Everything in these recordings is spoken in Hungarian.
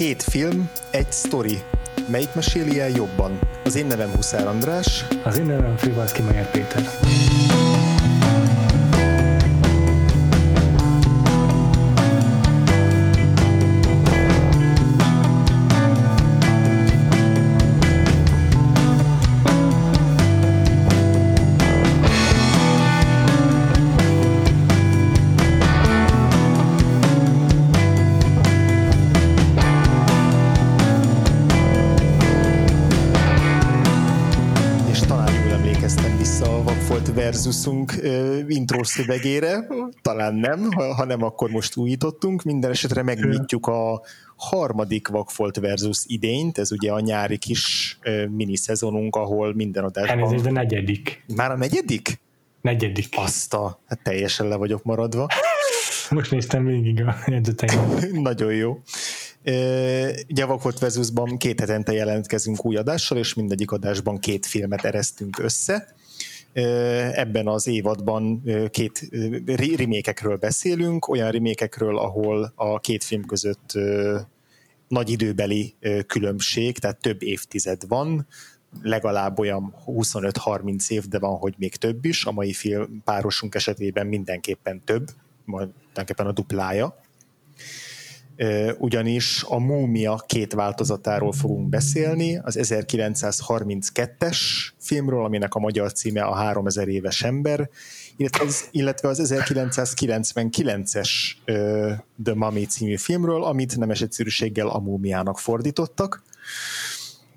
Két film, egy sztori. Melyik meséli el jobban? Az én nevem Huszár András. Az én nevem Frivalszki Majer Péter. Uh, intro szövegére. Talán nem, ha, ha nem, akkor most újítottunk. Minden esetre megnyitjuk a harmadik Vagfolt versus idényt. Ez ugye a nyári kis uh, mini szezonunk, ahol minden Elnézést, adásban... de negyedik. Már a negyedik? Negyedik. Azt a... Hát teljesen le vagyok maradva. Most néztem végig a jegyzeteim. Nagyon jó. Ugye a Vakfolt Versusban két hetente jelentkezünk új adással, és mindegyik adásban két filmet eresztünk össze. Ebben az évadban két ri- remékekről beszélünk, olyan remékekről, ahol a két film között nagy időbeli különbség, tehát több évtized van, legalább olyan 25-30 év, de van, hogy még több is. A mai film párosunk esetében mindenképpen több, majd tulajdonképpen a duplája. Ugyanis a Múmia két változatáról fogunk beszélni, az 1932-es filmről, aminek a magyar címe a 3000 éves ember, illetve az, illetve az 1999-es ö, The Mummy című filmről, amit nemes egyszerűséggel a Múmiának fordítottak,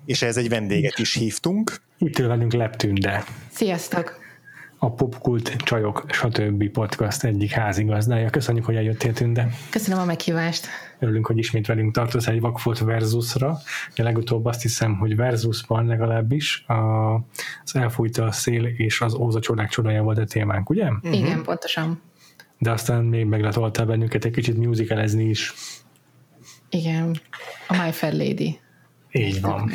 és ehhez egy vendéget is hívtunk. Itt ül velünk Leptünde, Sziasztok! A Popkult Csajok, stb. podcast egyik házigazdája. Köszönjük, hogy eljöttél Tünde. Köszönöm a meghívást. Örülünk, hogy ismét velünk tartasz egy Vakfolt Versusra. De legutóbb azt hiszem, hogy Versusban legalábbis a, az elfújta a szél és az Óza csodák csodája volt a témánk, ugye? Uh-huh. Igen, pontosan. De aztán még meglatoltál bennünket egy kicsit musicalezni is. Igen. A My Fair Lady. Így van. Ö,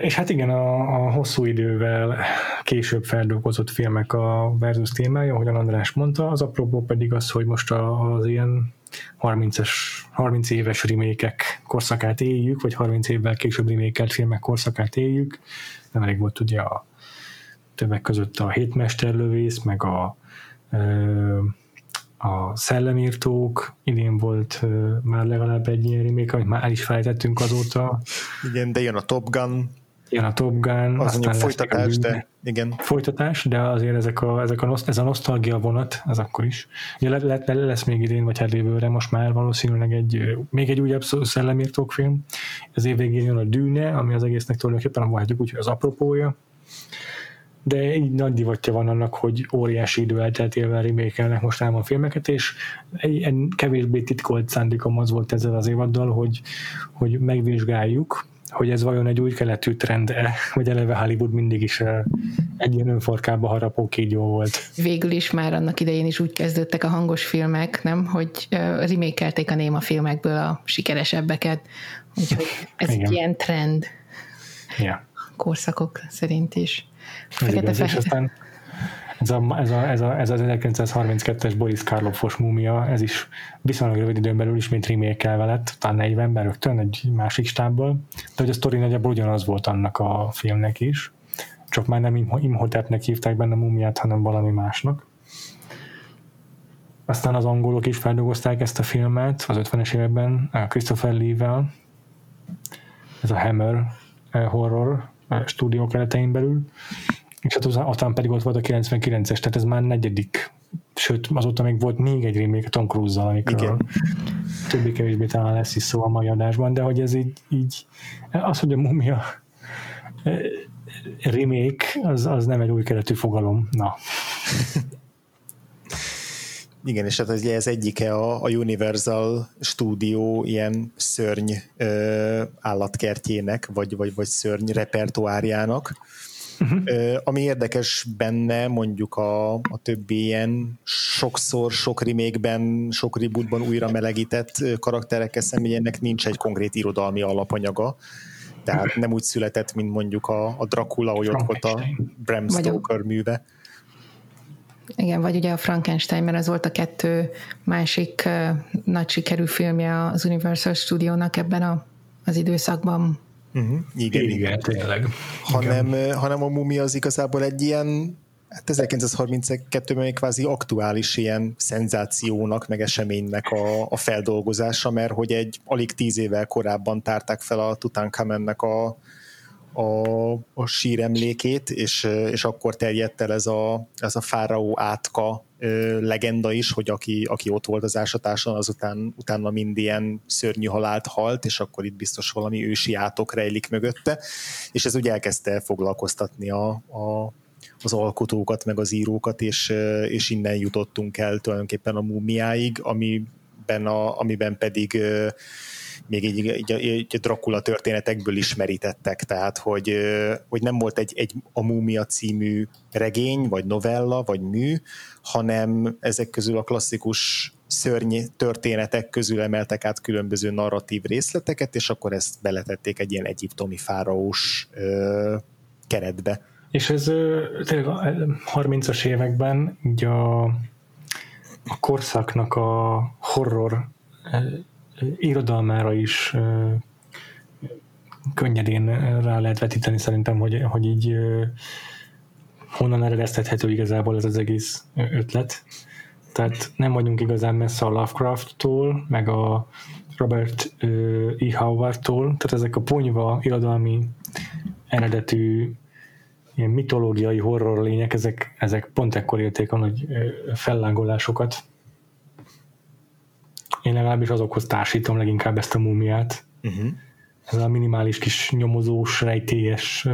és hát igen, a, a hosszú idővel később feldolgozott filmek a versus témája, ahogyan András mondta, az apropó pedig az, hogy most a, az ilyen 30-es, 30 éves remékek korszakát éljük, vagy 30 évvel később remékelt filmek korszakát éljük. Nem elég volt ugye a többek között a Hétmesterlövész, meg a a Szellemírtók, idén volt már legalább egy ilyen remake, amit már el is felejtettünk azóta, Igen, de jön a Top Gun, jön a Top Gun, az lesz folytatás, de igen. folytatás, de azért ezek a, ezek a, ez a nosztalgia vonat, ez akkor is. Ugye le, le, le, lesz még idén, vagy hát lévőre most már valószínűleg egy, még egy újabb szellemírtók film. Az év végén jön a Dűne, ami az egésznek tulajdonképpen mondhatjuk úgy, hogy az apropója. De így nagy divatja van annak, hogy óriási idő elteltével remékelnek most a filmeket, és egy, kevésbé titkolt szándékom az volt ezzel az évaddal, hogy, hogy megvizsgáljuk, hogy ez vajon egy új keletű trend-e, vagy eleve Hollywood mindig is eh, egy ilyen önforkába harapó kígyó volt. Végül is már annak idején is úgy kezdődtek a hangos filmek, nem? Hogy uh, remékelték a néma filmekből a sikeresebbeket. Úgyhogy ez Igen. egy ilyen trend Ja, korszakok szerint is. Ez igaz. És aztán ez, a, ez, a, ez, a, ez az 1932-es Boris Karloffos múmia, ez is viszonylag rövid időn belül ismét remékelve lett, talán 40-ben rögtön egy másik stábból, de hogy a sztori nagyjából ugyanaz volt annak a filmnek is, csak már nem Imho- Imhotepnek hívták benne a múmiát, hanem valami másnak. Aztán az angolok is feldolgozták ezt a filmet az 50-es években Christopher Lee-vel, ez a Hammer eh, horror eh, stúdió keretein belül, és hát aztán- pedig ott volt a 99-es, tehát ez már negyedik, sőt azóta még volt még egy remake Tom Cruise-zal, amikor Igen. többé-kevésbé talán lesz is szó a mai adásban, de hogy ez így, így az, hogy a mumia eh, remake, az, az nem egy új keretű fogalom. Na, Igen, és hát ugye ez egyike a, a Universal Studio ilyen szörny ö, állatkertjének, vagy, vagy, vagy szörny repertoárjának. Uh-huh. Ami érdekes benne, mondjuk a, a többi ilyen sokszor, sok remake-ben, sok rebootban újra melegített karakterekkel szemben ennek nincs egy konkrét irodalmi alapanyaga. Tehát nem úgy született, mint mondjuk a, a Dracula, hogy ott volt a. Bram Vagy Stoker műve. Igen, vagy ugye a Frankenstein, mert az volt a kettő másik uh, nagy sikerű filmje az Universal Studio-nak ebben a, az időszakban. Uh-huh. Igen, igen, igen, tényleg. Hanem, igen. hanem a mumia az igazából egy ilyen hát 1932-ben még kvázi aktuális ilyen szenzációnak, meg eseménynek a, a feldolgozása, mert hogy egy alig tíz évvel korábban tárták fel a Tutankhamennek a, a, a síremlékét, és, és akkor terjedt el ez a, ez a fáraó átka legenda is, hogy aki, aki ott volt az ásatáson, azután utána mind ilyen szörnyű halált halt, és akkor itt biztos valami ősi átok rejlik mögötte, és ez ugye elkezdte foglalkoztatni a, a, az alkotókat, meg az írókat, és, és innen jutottunk el tulajdonképpen a múmiáig, amiben, a, amiben pedig még így, így, így Dracula történetekből ismerítettek, tehát hogy, hogy nem volt egy, egy a Múmia című regény, vagy novella, vagy mű, hanem ezek közül a klasszikus szörny történetek közül emeltek át különböző narratív részleteket, és akkor ezt beletették egy ilyen egyiptomi fáraós ö, keretbe. És ez tényleg a 30-as években így a, a korszaknak a horror irodalmára is könnyedén rá lehet vetíteni szerintem, hogy, hogy így honnan eredeztethető igazából ez az egész ötlet. Tehát nem vagyunk igazán messze a Lovecraft-tól, meg a Robert E. Howard-tól, tehát ezek a ponyva irodalmi eredetű ilyen mitológiai horror lények, ezek, ezek pont ekkor élték a nagy fellángolásokat. Én legalábbis azokhoz társítom leginkább ezt a múmiát. Uh-huh. Ez a minimális kis nyomozós, rejtélyes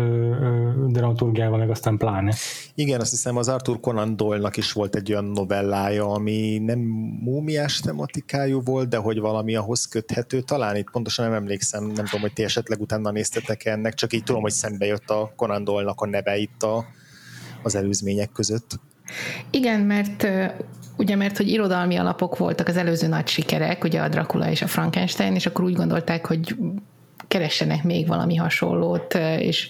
dramaturgiával, meg aztán pláne. Igen, azt hiszem az Arthur Conan Doyle-nak is volt egy olyan novellája, ami nem múmiás tematikájú volt, de hogy valami ahhoz köthető. Talán itt pontosan nem emlékszem, nem tudom, hogy ti esetleg utána néztetek ennek, csak így tudom, hogy szembe jött a Conan Doyle-nak a neve itt a, az előzmények között. Igen, mert ugye mert hogy irodalmi alapok voltak az előző nagy sikerek, ugye a Dracula és a Frankenstein, és akkor úgy gondolták, hogy keressenek még valami hasonlót, és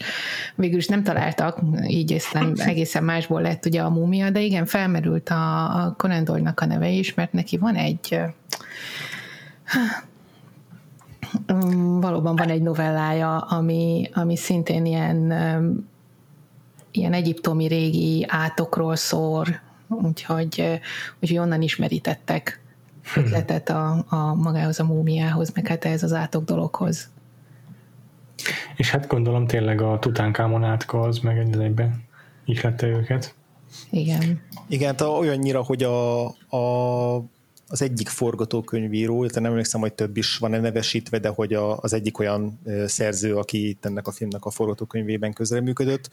végül is nem találtak, így aztán egészen másból lett ugye a múmia, de igen, felmerült a, a Conan Doyle-nak a neve is, mert neki van egy valóban van egy novellája, ami, ami szintén ilyen ilyen egyiptomi régi átokról szól, úgyhogy, úgyhogy onnan ismerítettek ötletet a, a magához a múmiához, meg hát ez az átok dologhoz. És hát gondolom tényleg a Tutánkámon átka az meg egy egyben ihlette őket. Igen. Igen, tehát olyannyira, hogy a, a, az egyik forgatókönyvíró, illetve nem emlékszem, hogy több is van-e nevesítve, de hogy a, az egyik olyan szerző, aki itt ennek a filmnek a forgatókönyvében közreműködött,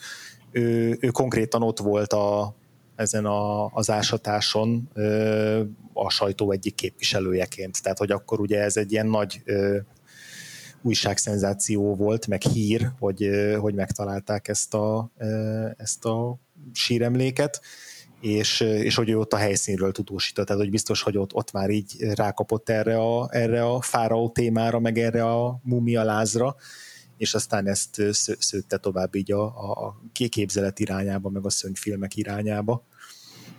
ő, ő konkrétan ott volt a, ezen a, az ásatáson a sajtó egyik képviselőjeként. Tehát, hogy akkor ugye ez egy ilyen nagy újságszenzáció volt, meg hír, hogy, hogy megtalálták ezt a, ezt a síremléket, és, és hogy ő ott a helyszínről tudósított, tehát hogy biztos, hogy ott, ott már így rákapott erre a, erre a fáraó témára, meg erre a mumia lázra, és aztán ezt szőtte tovább így a, a, képzelet irányába, meg a szönyfilmek irányába.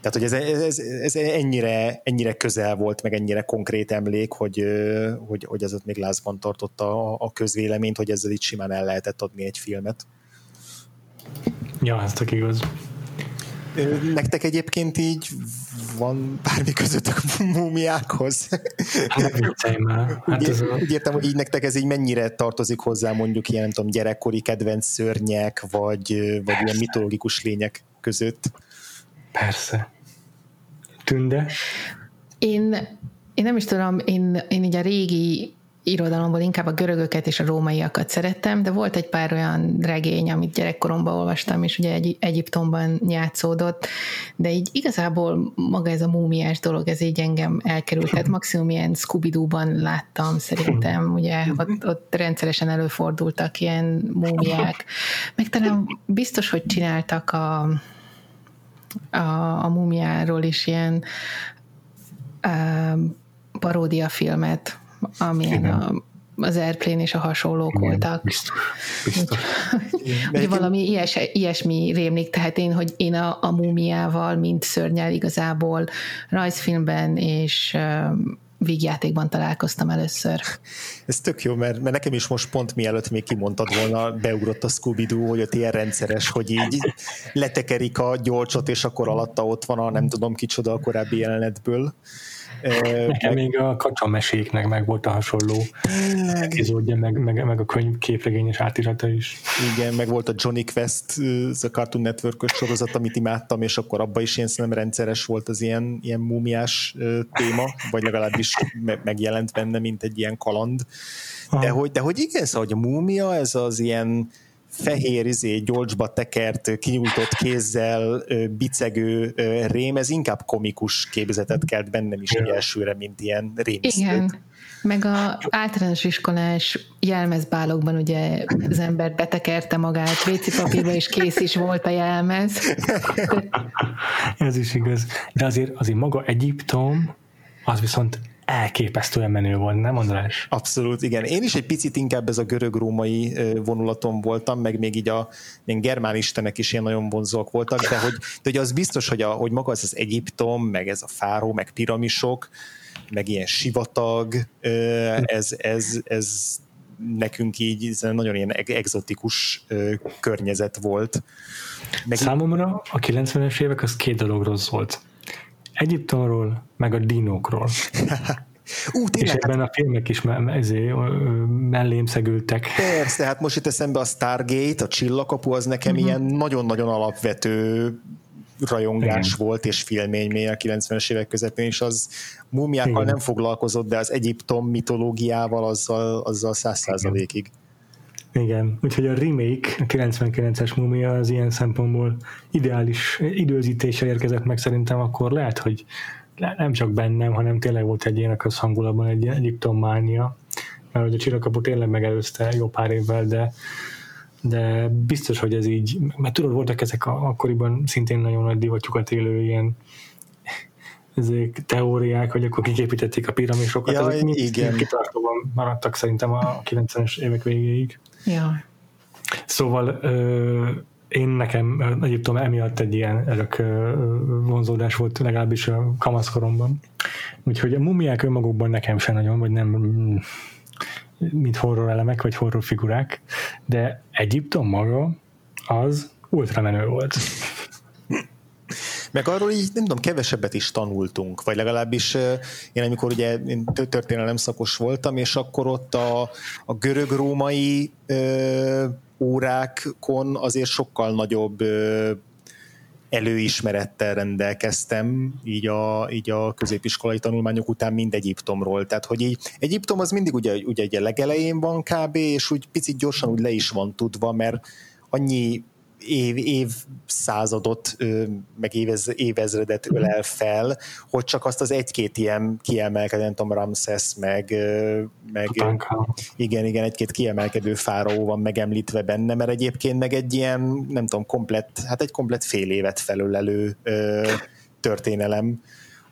Tehát, hogy ez, ez, ez ennyire, ennyire közel volt, meg ennyire konkrét emlék, hogy, hogy, hogy ez ott még lázban tartotta a, a közvéleményt, hogy ezzel itt simán el lehetett adni egy filmet. Ja, ez tök igaz. Nektek egyébként így van bármi közöttök múmiákhoz? Hát már. Hát úgy, ez a... úgy értem, hogy így nektek ez így mennyire tartozik hozzá mondjuk ilyen, nem tudom, gyerekkori kedvenc szörnyek, vagy, vagy ilyen mitológikus lények között? Persze. Tünde? Én, én nem is tudom, én, én így a régi irodalomból inkább a görögöket és a rómaiakat szerettem, de volt egy pár olyan regény, amit gyerekkoromban olvastam, és ugye egy, Egyiptomban játszódott, de így igazából maga ez a múmiás dolog, ez így engem elkerült, tehát maximum ilyen scooby láttam szerintem, ugye ott, ott rendszeresen előfordultak ilyen múmiák, meg talán biztos, hogy csináltak a, a, a múmiáról is ilyen a, paródia filmet, amilyen a az Airplane és a hasonlók Igen, voltak. Biztos. biztos. Hogy valami ilyes, ilyesmi rémlik, tehát én, hogy én a, a múmiával, mint szörnyel igazából rajzfilmben és vígjátékban találkoztam először. Ez tök jó, mert, mert nekem is most pont mielőtt még kimondtad volna, beugrott a scooby hogy ott ilyen rendszeres, hogy így letekerik a gyolcsot, és akkor alatta ott van a nem tudom kicsoda a korábbi jelenetből. Nekem meg... még a kacsameséknek meg volt a hasonló epizódja, meg, meg, meg a könyv képregényes átirata is. Igen, meg volt a Johnny Quest, a Cartoon network sorozat, amit imádtam, és akkor abban is ilyen szerintem rendszeres volt az ilyen, ilyen múmiás téma, vagy legalábbis megjelent benne, mint egy ilyen kaland. De hogy, de hogy igen, szóval, hogy a múmia, ez az ilyen fehér, izé, gyolcsba tekert, kinyújtott kézzel bicegő rém, ez inkább komikus képzetet kelt bennem is egy elsőre, mint ilyen rémisztőt. Igen, meg a általános iskolás jelmezbálokban ugye az ember betekerte magát WC papírba, és kész is volt a jelmez. ez is igaz. De azért, azért maga Egyiptom, az viszont elképesztően menő volt, nem András? Abszolút, igen. Én is egy picit inkább ez a görög-római vonulaton voltam, meg még így a még germán istenek is ilyen nagyon vonzóak voltak, de hogy, de hogy az biztos, hogy, a, hogy maga az az Egyiptom, meg ez a fáró, meg piramisok, meg ilyen sivatag, ez, ez, ez nekünk így ez nagyon ilyen egzotikus környezet volt. Meg Számomra a 90-es évek az két dologról szólt Egyiptomról, meg a dinókról. Ú, És ebben a filmek is ezé, mellém szegültek. Persze, hát most itt eszembe a Stargate, a csillakapu, az nekem uh-huh. ilyen nagyon-nagyon alapvető rajongás Igen. volt, és filmélmény a 90-es évek közepén, és az múmiákkal Igen. nem foglalkozott, de az Egyiptom mitológiával azzal, azzal száz százalékig. Igen, úgyhogy a remake, a 99-es mumia az ilyen szempontból ideális időzítéssel érkezett meg szerintem, akkor lehet, hogy nem csak bennem, hanem tényleg volt egy ilyen hangulatban egy Egyiptom mánia, mert hogy a csillagkapu tényleg megelőzte jó pár évvel, de, de biztos, hogy ez így, mert tudod, voltak ezek a, akkoriban szintén nagyon nagy divatjukat élő ilyen ezek teóriák, hogy akkor kiképítették a piramisokat, ja, ezek mind igen. kitartóban maradtak szerintem a 90-es évek végéig. Ja. Szóval ö, én nekem Egyiptom emiatt egy ilyen örök vonzódás volt legalábbis a kamaszkoromban. Úgyhogy a mumiák önmagukban nekem sem nagyon, vagy nem mint horror elemek, vagy horror figurák, de Egyiptom maga az ultra menő volt. Meg arról így, nem tudom, kevesebbet is tanultunk, vagy legalábbis én amikor ugye én történelem szakos voltam, és akkor ott a, a görög-római ö, órákon azért sokkal nagyobb ö, előismerettel rendelkeztem így a, így a középiskolai tanulmányok után mind Egyiptomról. Tehát, hogy így Egyiptom az mindig ugye, ugye egy legelején van kb. és úgy picit gyorsan úgy le is van tudva, mert annyi év, évszázadot, meg évez, évezredet ölel fel, hogy csak azt az egy-két ilyen kiemelkedő, nem tudom, Ramses, meg, meg igen, igen, egy-két kiemelkedő fáraó van megemlítve benne, mert egyébként meg egy ilyen, nem tudom, komplett, hát egy komplett fél évet felölelő történelem,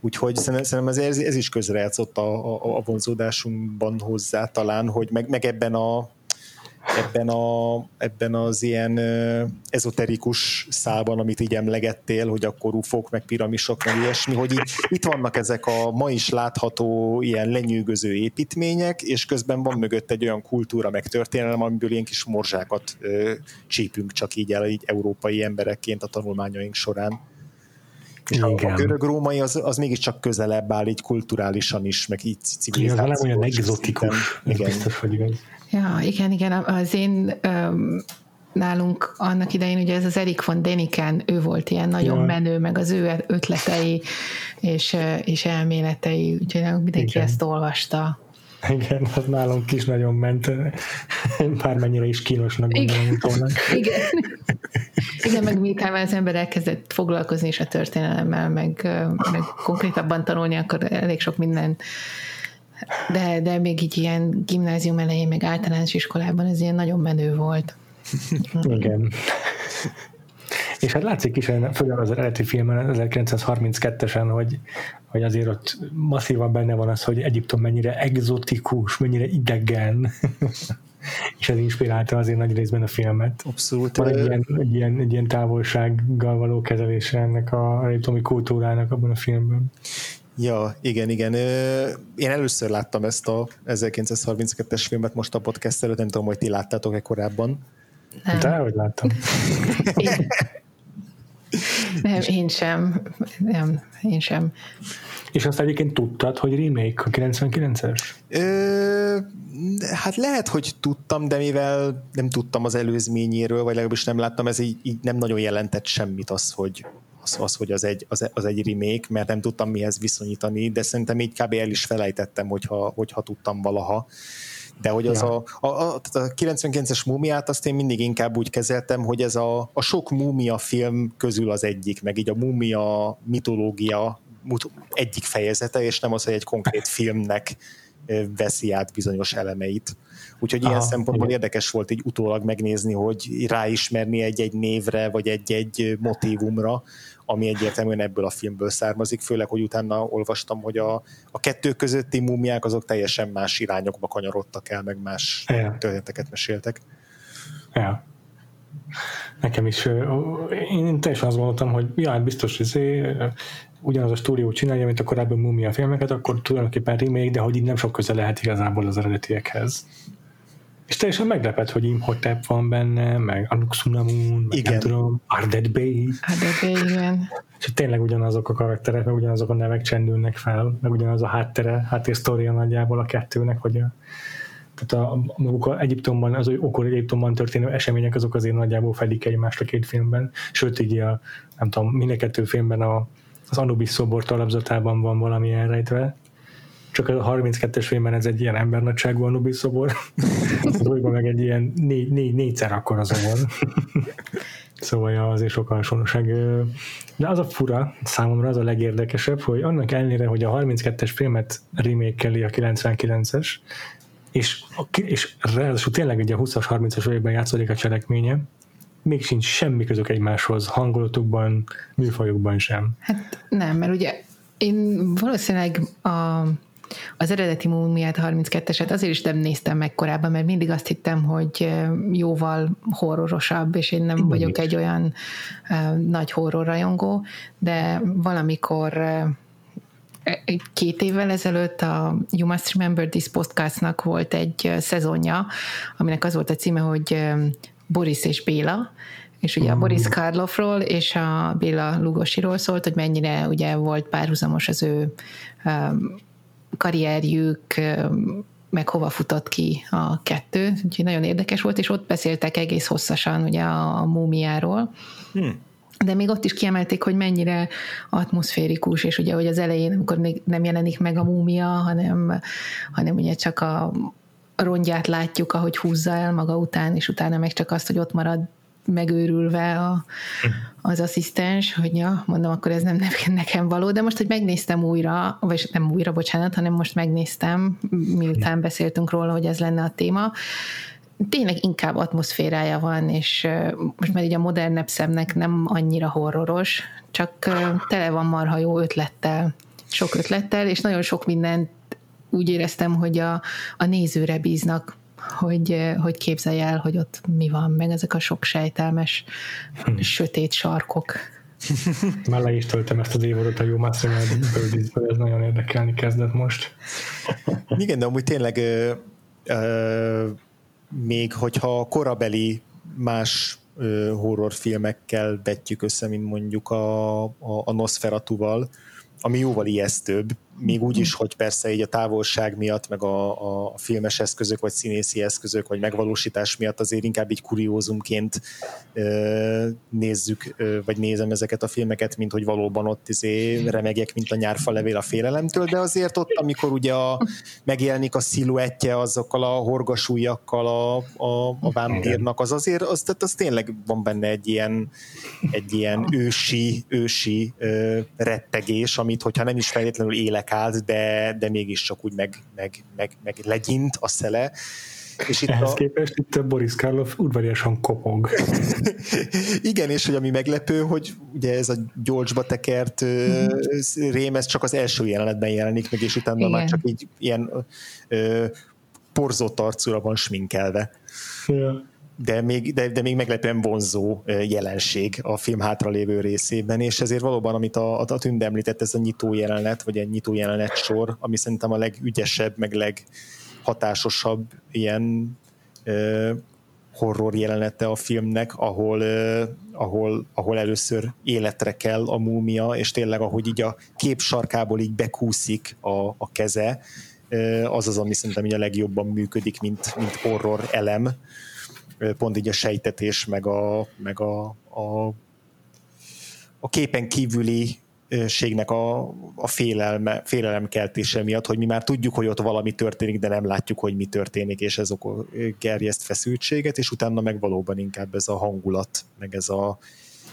Úgyhogy szerintem ez, ez is közrejátszott a, a, a vonzódásunkban hozzá talán, hogy meg, meg ebben a ebben, a, ebben az ilyen ezoterikus szában, amit így emlegettél, hogy akkor ufók, meg piramisok, meg ilyesmi, hogy így, itt vannak ezek a ma is látható ilyen lenyűgöző építmények, és közben van mögött egy olyan kultúra, meg történelem, amiből ilyen kis morzsákat ö, csípünk csak így el, így európai emberekként a tanulmányaink során. És a, a görög-római az, az mégiscsak közelebb áll így kulturálisan is, meg így civilizáció. Igen, az nem olyan egzotikus, igen. biztos, hogy igaz. Ja, igen, igen, az én um, nálunk annak idején ugye ez az Erik von Deniken, ő volt ilyen nagyon ja. menő, meg az ő ötletei és, és elméletei, úgyhogy mindenki igen. ezt olvasta. Igen, az nálunk is nagyon ment, bármennyire is kínosnak gondolom utólag. Igen. Igen, meg miután az ember elkezdett foglalkozni is a történelemmel, meg, meg konkrétabban tanulni, akkor elég sok minden de, de még így ilyen gimnázium elején, meg általános iskolában ez ilyen nagyon menő volt. Igen. És hát látszik is, főleg az eredeti filmen 1932-esen, hogy, hogy azért ott masszívan benne van az, hogy Egyiptom mennyire egzotikus, mennyire idegen. és ez inspirálta azért nagy részben a filmet. Abszolút. Van egy ilyen, egy ilyen, egy ilyen távolsággal való kezelése ennek a egyiptomi kultúrának abban a filmben. Ja, igen, igen. Én először láttam ezt a 1932-es filmet most a podcast előtt, nem tudom, hogy ti láttátok-e korábban. Nem. De hogy láttam. Én, nem, én sem. Nem, én sem. És azt egyébként tudtad, hogy remake a 99-es? Ö, hát lehet, hogy tudtam, de mivel nem tudtam az előzményéről, vagy legalábbis nem láttam, ez így, így nem nagyon jelentett semmit az, hogy, az, az hogy az egy, az, az egy remake, mert nem tudtam mihez viszonyítani, de szerintem így kb. el is felejtettem, hogyha, hogyha tudtam valaha. De hogy az ja. a, a, a, a 99-es múmiát azt én mindig inkább úgy kezeltem, hogy ez a, a sok múmia film közül az egyik, meg így a múmia mitológia egyik fejezete, és nem az, hogy egy konkrét filmnek veszi át bizonyos elemeit. Úgyhogy Aha, ilyen szempontból igen. érdekes volt így utólag megnézni, hogy ráismerni egy-egy névre, vagy egy-egy motívumra, ami egyértelműen ebből a filmből származik, főleg, hogy utána olvastam, hogy a, a kettő közötti múmiák azok teljesen más irányokba kanyarodtak el, meg más ja. történeteket meséltek. Ja. Nekem is, én teljesen azt gondoltam, hogy ja, hát biztos, hogy izé, ugyanaz a stúdió csinálja, mint a korábbi mumia filmeket, akkor tulajdonképpen remake, de hogy így nem sok köze lehet igazából az eredetiekhez. És teljesen meglepett, hogy Imhotep van benne, meg Anuxunamun, meg igen. nem tudom, Ardet Bay. Ardet Bay, igen. És tényleg ugyanazok a karakterek, meg ugyanazok a nevek csendülnek fel, meg ugyanaz a háttere, háttérsztória nagyjából a kettőnek, hogy a, tehát a, maguk a Egyiptomban, az okor Egyiptomban történő események azok azért nagyjából fedik egymást a két filmben, sőt így a, nem tudom, minden kettő filmben a, az Anubis szobor talapzatában van valami elrejtve, csak a 32-es filmben ez egy ilyen embernagyságú Anubis szobor, az újban meg egy ilyen négy, négy, négyszer akkor az van. Szóval ja, azért sok hasonlóság. De az a fura, számomra az a legérdekesebb, hogy annak ellenére, hogy a 32-es filmet remake a 99-es, és, és ráadásul tényleg egy a 20-as, 30-as években játszódik a cselekménye, még sincs semmi közök egymáshoz, hangulatukban, műfajokban sem. Hát nem, mert ugye én valószínűleg a az eredeti múmiát, 32-eset azért is nem néztem meg korábban, mert mindig azt hittem, hogy jóval horrorosabb, és én nem Igen, vagyok egy olyan uh, nagy horrorrajongó, de valamikor uh, két évvel ezelőtt a You Must Remember This podcastnak volt egy szezonja, aminek az volt a címe, hogy Boris és Béla, és ugye a Boris Karloffról és a Béla Lugosiról szólt, hogy mennyire ugye volt párhuzamos az ő um, karrierjük, meg hova futott ki a kettő, úgyhogy nagyon érdekes volt, és ott beszéltek egész hosszasan ugye a, a múmiáról. Hmm. De még ott is kiemelték, hogy mennyire atmoszférikus, és ugye, hogy az elején, amikor még nem jelenik meg a múmia, hanem, hanem ugye csak a rongyát látjuk, ahogy húzza el maga után, és utána meg csak azt, hogy ott marad megőrülve a, az asszisztens, hogy ja, mondom, akkor ez nem nekem való, de most, hogy megnéztem újra, vagy nem újra, bocsánat, hanem most megnéztem, miután beszéltünk róla, hogy ez lenne a téma, tényleg inkább atmoszférája van, és most már így a modernebb szemnek nem annyira horroros, csak tele van marha jó ötlettel, sok ötlettel, és nagyon sok mindent úgy éreztem, hogy a, a nézőre bíznak hogy, hogy képzelj el, hogy ott mi van, meg ezek a sok sejtelmes, hmm. sötét sarkok. Már le is töltem ezt az évadot a jó Mastermind ez nagyon érdekelni kezdett most. Igen, de amúgy tényleg ö, ö, még hogyha korabeli más ö, horrorfilmekkel vetjük össze, mint mondjuk a, a, a Nosferatu-val, ami jóval ijesztőbb, még úgy is, hogy persze így a távolság miatt, meg a, a filmes eszközök, vagy színészi eszközök, vagy megvalósítás miatt azért inkább így kuriózumként ö, nézzük, ö, vagy nézem ezeket a filmeket, mint hogy valóban ott izé remegek, mint a nyárfa levél a félelemtől, de azért ott, amikor ugye a, megjelenik a sziluettje azokkal a horgasújakkal a, a, a vámpírnak, az azért, az, tehát az tényleg van benne egy ilyen, egy ilyen ősi, ősi ö, rettegés, amit hogyha nem is feltétlenül élek át, de, de mégiscsak úgy meg, meg, meg, meg legyint a szele. És itt Ehhez a... képest itt a Boris Karloff udvariasan kopog. Igen, és hogy ami meglepő, hogy ugye ez a George-ba tekert mm. rém, ez csak az első jelenetben jelenik meg, és utána Igen. már csak így ilyen ö, porzott arcúra van sminkelve. Ja. De még, de, de még meglepően vonzó jelenség a film hátralévő részében, és ezért valóban, amit a, a Tünde említett, ez a nyitó jelenet, vagy egy nyitó jelenet sor, ami szerintem a legügyesebb, meg leghatásosabb ilyen ö, horror jelenete a filmnek, ahol, ö, ahol, ahol először életre kell a múmia, és tényleg ahogy így a kép sarkából így bekúszik a, a keze, az az, ami szerintem így a legjobban működik, mint, mint horror elem. Pont így a sejtetés, meg a, meg a, a, a képen kívüli ségnek a, a félelme, félelemkeltése miatt, hogy mi már tudjuk, hogy ott valami történik, de nem látjuk, hogy mi történik, és ez okol, gerjeszt feszültséget, és utána meg valóban inkább ez a hangulat, meg ez a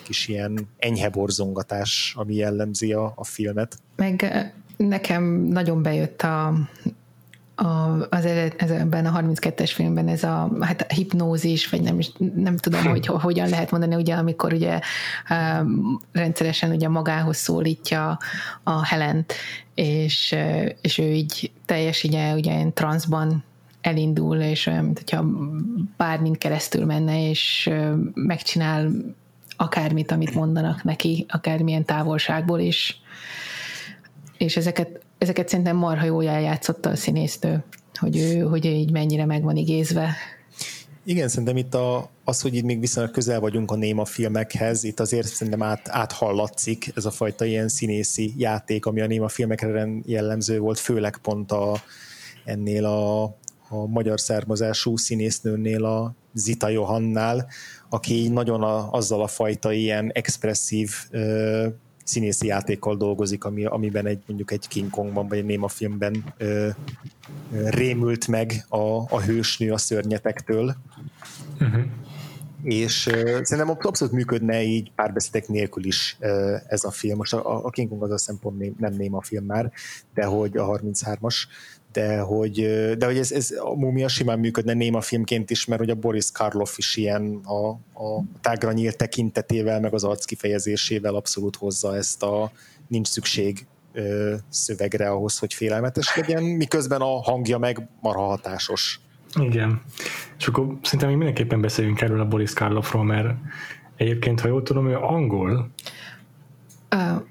kis ilyen enyhe borzongatás, ami jellemzi a, a filmet. Meg nekem nagyon bejött a, a, az ebben a 32-es filmben ez a hát a hipnózis, vagy nem, is, nem tudom, hogy hogyan lehet mondani, ugye, amikor ugye um, rendszeresen ugye magához szólítja a Helent, és, és ő így teljes ugye, ugye transzban elindul, és olyan, mint hogyha bármint keresztül menne, és megcsinál akármit, amit mondanak neki, akármilyen távolságból is. És ezeket ezeket szerintem marha jól eljátszotta a színésztő, hogy ő, hogy ő így mennyire meg van igézve. Igen, szerintem itt a, az, hogy itt még viszonylag közel vagyunk a néma filmekhez, itt azért szerintem át, áthallatszik ez a fajta ilyen színészi játék, ami a néma filmekre jellemző volt, főleg pont a, ennél a, a magyar származású színésznőnél, a Zita Johannál, aki nagyon a, azzal a fajta ilyen expresszív színészi játékkal dolgozik, ami, amiben egy mondjuk egy King Kongban vagy egy néma filmben ö, ö, rémült meg a, a hősnő a szörnyetektől. Uh-huh. És ö, szerintem abszolút működne így párbeszédek nélkül is ö, ez a film. Most a, a King Kong az a szempont nem néma film már, de hogy a 33-as, de hogy, de hogy ez, ez a múmia simán működne néma filmként is, mert hogy a Boris Karloff is ilyen a, a tágra nyílt tekintetével, meg az arc kifejezésével abszolút hozza ezt a nincs szükség ö, szövegre ahhoz, hogy félelmetes legyen, miközben a hangja meg marha hatásos. Igen. És akkor szerintem még mindenképpen beszéljünk erről a Boris Karloffról, mert egyébként, ha jól tudom, ő angol. Uh,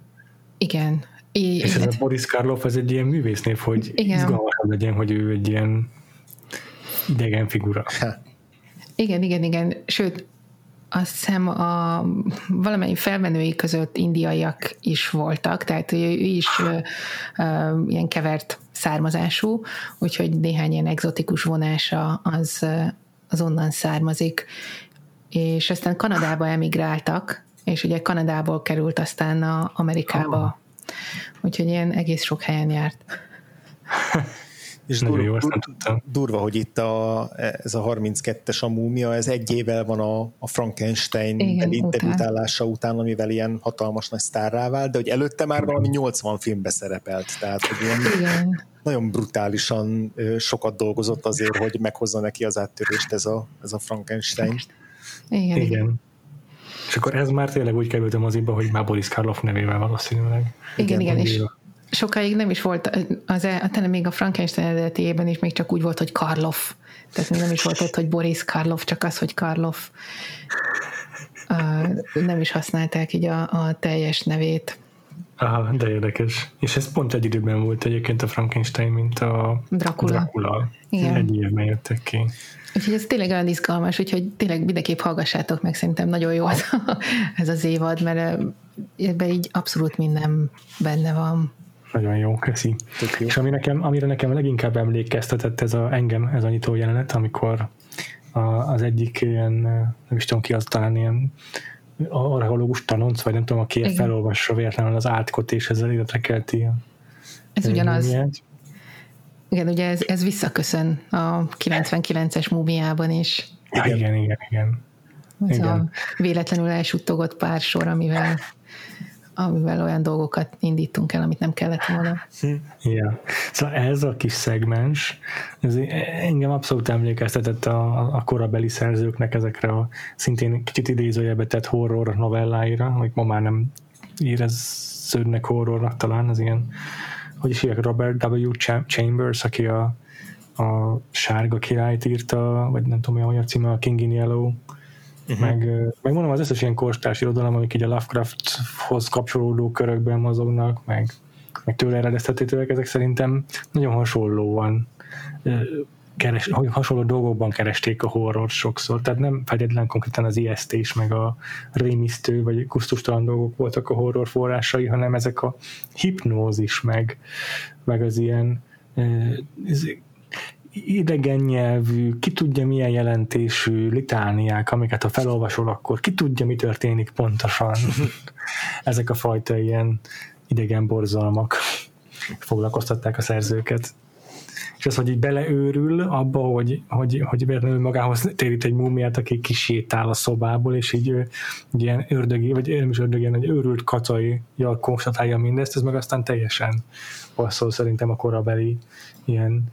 igen, És ez a Boris Karloff, ez egy ilyen művésznév, hogy igen. izgalmasabb legyen, hogy ő egy ilyen idegen figura. Igen, igen, igen. Sőt, azt hiszem a valamely felmenői között indiaiak is voltak, tehát ő is ö, ö, ilyen kevert származású, úgyhogy néhány ilyen exotikus vonása az, az onnan származik. És aztán Kanadába emigráltak, és ugye Kanadából került aztán a Amerikába. Úgyhogy ilyen egész sok helyen járt. És dur- jó, dur- tudtam. durva, hogy itt a, ez a 32-es a múmia, ez egy évvel van a, a Frankenstein Igen, debütálása után, amivel ilyen hatalmas nagy sztárrá vált, de hogy előtte már valami 80 filmbe szerepelt, tehát hogy ilyen Igen. nagyon brutálisan sokat dolgozott azért, hogy meghozza neki az áttörést ez a, ez a Frankenstein. Igen. Igen. És akkor ez már tényleg úgy került a moziba, hogy már Boris Karloff nevével valószínűleg. Igen, igen, igen és sokáig nem is volt, az, e- tényleg még a Frankenstein eredetiében is még csak úgy volt, hogy Karloff. Tehát nem is volt ott, hogy Boris Karloff, csak az, hogy Karloff. Uh, nem is használták így a, a teljes nevét. Aha, de érdekes. És ez pont egy időben volt egyébként a Frankenstein, mint a Dracula. Dracula. Igen. Egy évben jöttek ki. Úgyhogy ez tényleg olyan izgalmas, úgyhogy tényleg mindenképp hallgassátok meg, szerintem nagyon jó ez, ez az évad, mert ebben így abszolút minden benne van. Nagyon jó, köszi. Jó. És ami nekem, amire nekem leginkább emlékeztetett ez a, engem, ez a nyitó jelenet, amikor a, az egyik ilyen, nem is tudom ki az, talán ilyen archeológus tanonc, vagy nem tudom, aki Igen. felolvassa véletlenül az átkot, és ezzel életre kelti. Ez ugyanaz. Múmiát. Igen, ugye ez, ez visszaköszön a 99-es múmiában is. Ja, igen, igen, igen. Ez igen. a véletlenül elsuttogott pár sor, amivel amivel olyan dolgokat indítunk el, amit nem kellett volna. Ja. Szóval ez a kis szegmens, ez engem abszolút emlékeztetett a, a korabeli szerzőknek ezekre a szintén kicsit idézőjelbe tett horror novelláira, amik ma már nem éreződnek horrornak talán, az ilyen, hogy is hívják, Robert W. Chambers, aki a, a Sárga királyt írta, vagy nem tudom, mi a magyar címe, a King in Yellow, uh-huh. meg, meg mondom, az összes ilyen korstárs irodalom, amik így a Lovecrafthoz kapcsolódó körökben mozognak, meg, meg tőle eredeztethetőek, ezek szerintem nagyon hasonlóan keres, hasonló dolgokban keresték a horror sokszor, tehát nem feltétlenül konkrétan az ijesztés, meg a rémisztő, vagy kusztustalan dolgok voltak a horror forrásai, hanem ezek a hipnózis, meg, meg az ilyen idegen nyelvű, ki tudja milyen jelentésű litániák, amiket ha felolvasol, akkor ki tudja, mi történik pontosan. Ezek a fajta ilyen idegen borzalmak foglalkoztatták a szerzőket. És az, hogy így beleőrül abba, hogy, hogy, hogy véletlenül magához térít egy múmiát, aki kisétál a szobából, és így ő, ilyen ördögi, vagy nem is ördögi, egy őrült kacai konstatálja mindezt, ez meg aztán teljesen passzol szerintem a korabeli ilyen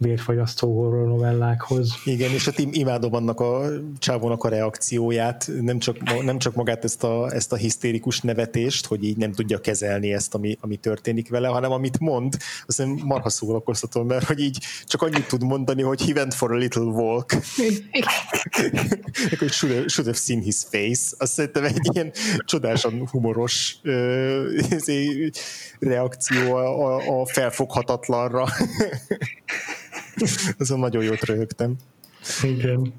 vérfagyasztó horror novellákhoz. Igen, és hát imádom annak a csávónak a reakcióját, nem csak, nem csak magát ezt a, ezt a hisztérikus nevetést, hogy így nem tudja kezelni ezt, ami, ami történik vele, hanem amit mond, azt nem marha szórakoztató, mert hogy így csak annyit tud mondani, hogy he went for a little walk. hogy should have, should have seen his face. Azt szerintem egy ilyen csodásan humoros uh, reakció a, a, a felfoghatatlanra. Azon nagyon jót röhögtem. Igen.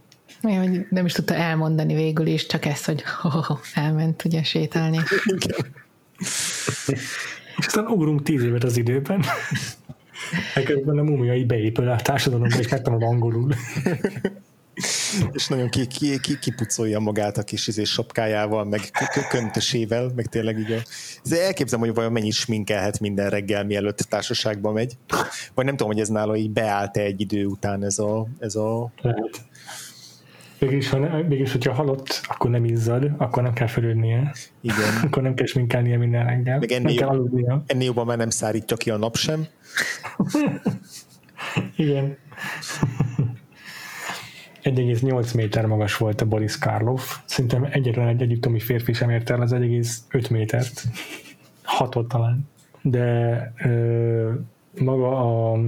Olyan, nem is tudta elmondani végül is, csak ezt, hogy oh, elment ugye sétálni. Igen. És aztán ugrunk tíz évet az időben. Ekközben a mumiai beépül a társadalomba, és megtanul angolul. és nagyon ki, ki, ki, kipucolja magát a kis izés sapkájával, meg köntösével, meg tényleg így a... Ez elképzelem, hogy vajon mennyi sminkelhet minden reggel, mielőtt társaságba megy. Vagy nem tudom, hogy ez nála így beállt egy idő után ez a... Ez a... Lehet. Mégis, ha ne, mégis, hogyha halott, akkor nem izzad, akkor nem kell fölődnie. Igen. akkor nem kell sminkelnie minden reggel. Meg ennél, nem kell aludnia. Ennél jobban már nem szárítja ki a nap sem. Igen. 1,8 méter magas volt a Boris Karloff. Szerintem egyetlen egy egyiptomi férfi sem ért el az 1,5 métert. Hatot talán. De ö, maga a,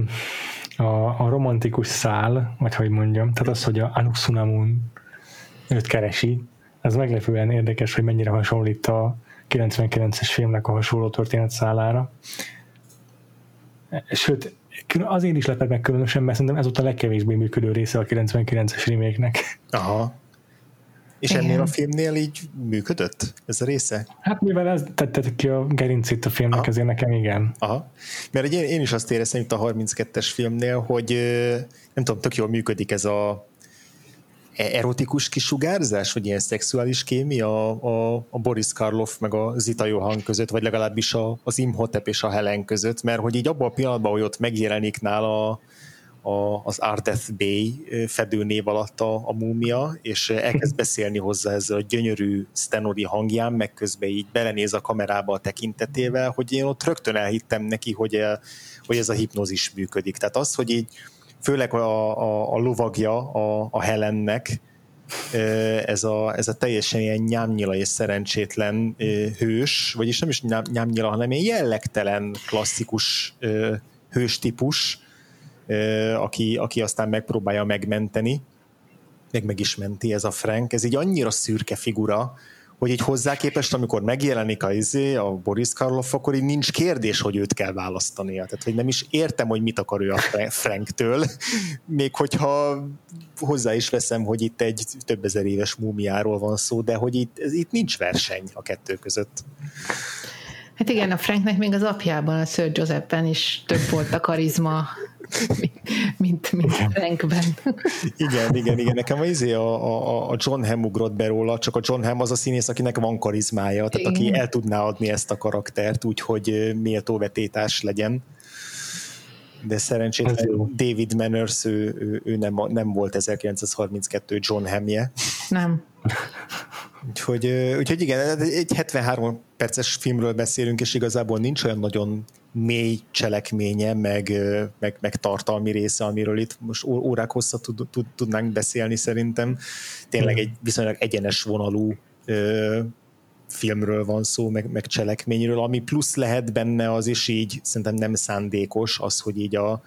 a, a romantikus szál, vagy hogy mondjam, tehát az, hogy a Anusunamun őt keresi, ez meglepően érdekes, hogy mennyire hasonlít a 99-es filmnek a hasonló történetszálára. Sőt, azért is lepett meg különösen, mert szerintem ez ott a legkevésbé működő része a 99-es remake Aha. És Igen. ennél a filmnél így működött ez a része? Hát mivel ez tette ki a gerincét a filmnek, Aha. ezért nekem igen. Aha. Mert én, én is azt éreztem itt a 32-es filmnél, hogy nem tudom, tök jól működik ez a erotikus kisugárzás, vagy ilyen szexuális kémia a, a Boris Karloff meg a Zita Johan között, vagy legalábbis a, az Imhotep és a Helen között, mert hogy így abban a pillanatban, hogy ott megjelenik nála a, a, az Ardeth Bay fedőnév alatt a, a múmia, és elkezd beszélni hozzá ezzel a gyönyörű Stenori hangján, meg közben így belenéz a kamerába a tekintetével, hogy én ott rögtön elhittem neki, hogy, hogy ez a hipnózis működik. Tehát az, hogy így főleg a, a, a lovagja a, a Helennek, ez a, ez a teljesen ilyen nyámnyila és szerencsétlen hős, vagyis nem is nyámnyila, hanem ilyen jellegtelen klasszikus hős típus, aki, aki aztán megpróbálja megmenteni, meg meg is menti ez a Frank. Ez egy annyira szürke figura, hogy így hozzá képest, amikor megjelenik a, izé, a Boris Karloff, akkor így nincs kérdés, hogy őt kell választania. Tehát, hogy nem is értem, hogy mit akar ő a Franktől, még hogyha hozzá is veszem, hogy itt egy több ezer éves múmiáról van szó, de hogy itt, itt nincs verseny a kettő között. Hát igen, a Franknek még az apjában, a Sir Josephben is több volt a karizma, mint, mint Frankben. Igen, igen, igen. Nekem az izé a, a, a John Hamm ugrott be róla, csak a John Hamm az a színész, akinek van karizmája, tehát igen. aki el tudná adni ezt a karaktert, úgyhogy méltó vetétás legyen. De szerencsétlen David Manners, ő, ő, ő nem, nem volt 1932 John Hamje. Nem. Úgyhogy, úgyhogy igen, egy 73 perces filmről beszélünk, és igazából nincs olyan nagyon mély cselekménye, meg, meg, meg tartalmi része, amiről itt most órák hosszat tud, tud, tudnánk beszélni szerintem. Tényleg egy viszonylag egyenes vonalú ö, filmről van szó, meg, meg cselekményről, ami plusz lehet benne, az is így szerintem nem szándékos, az, hogy így a,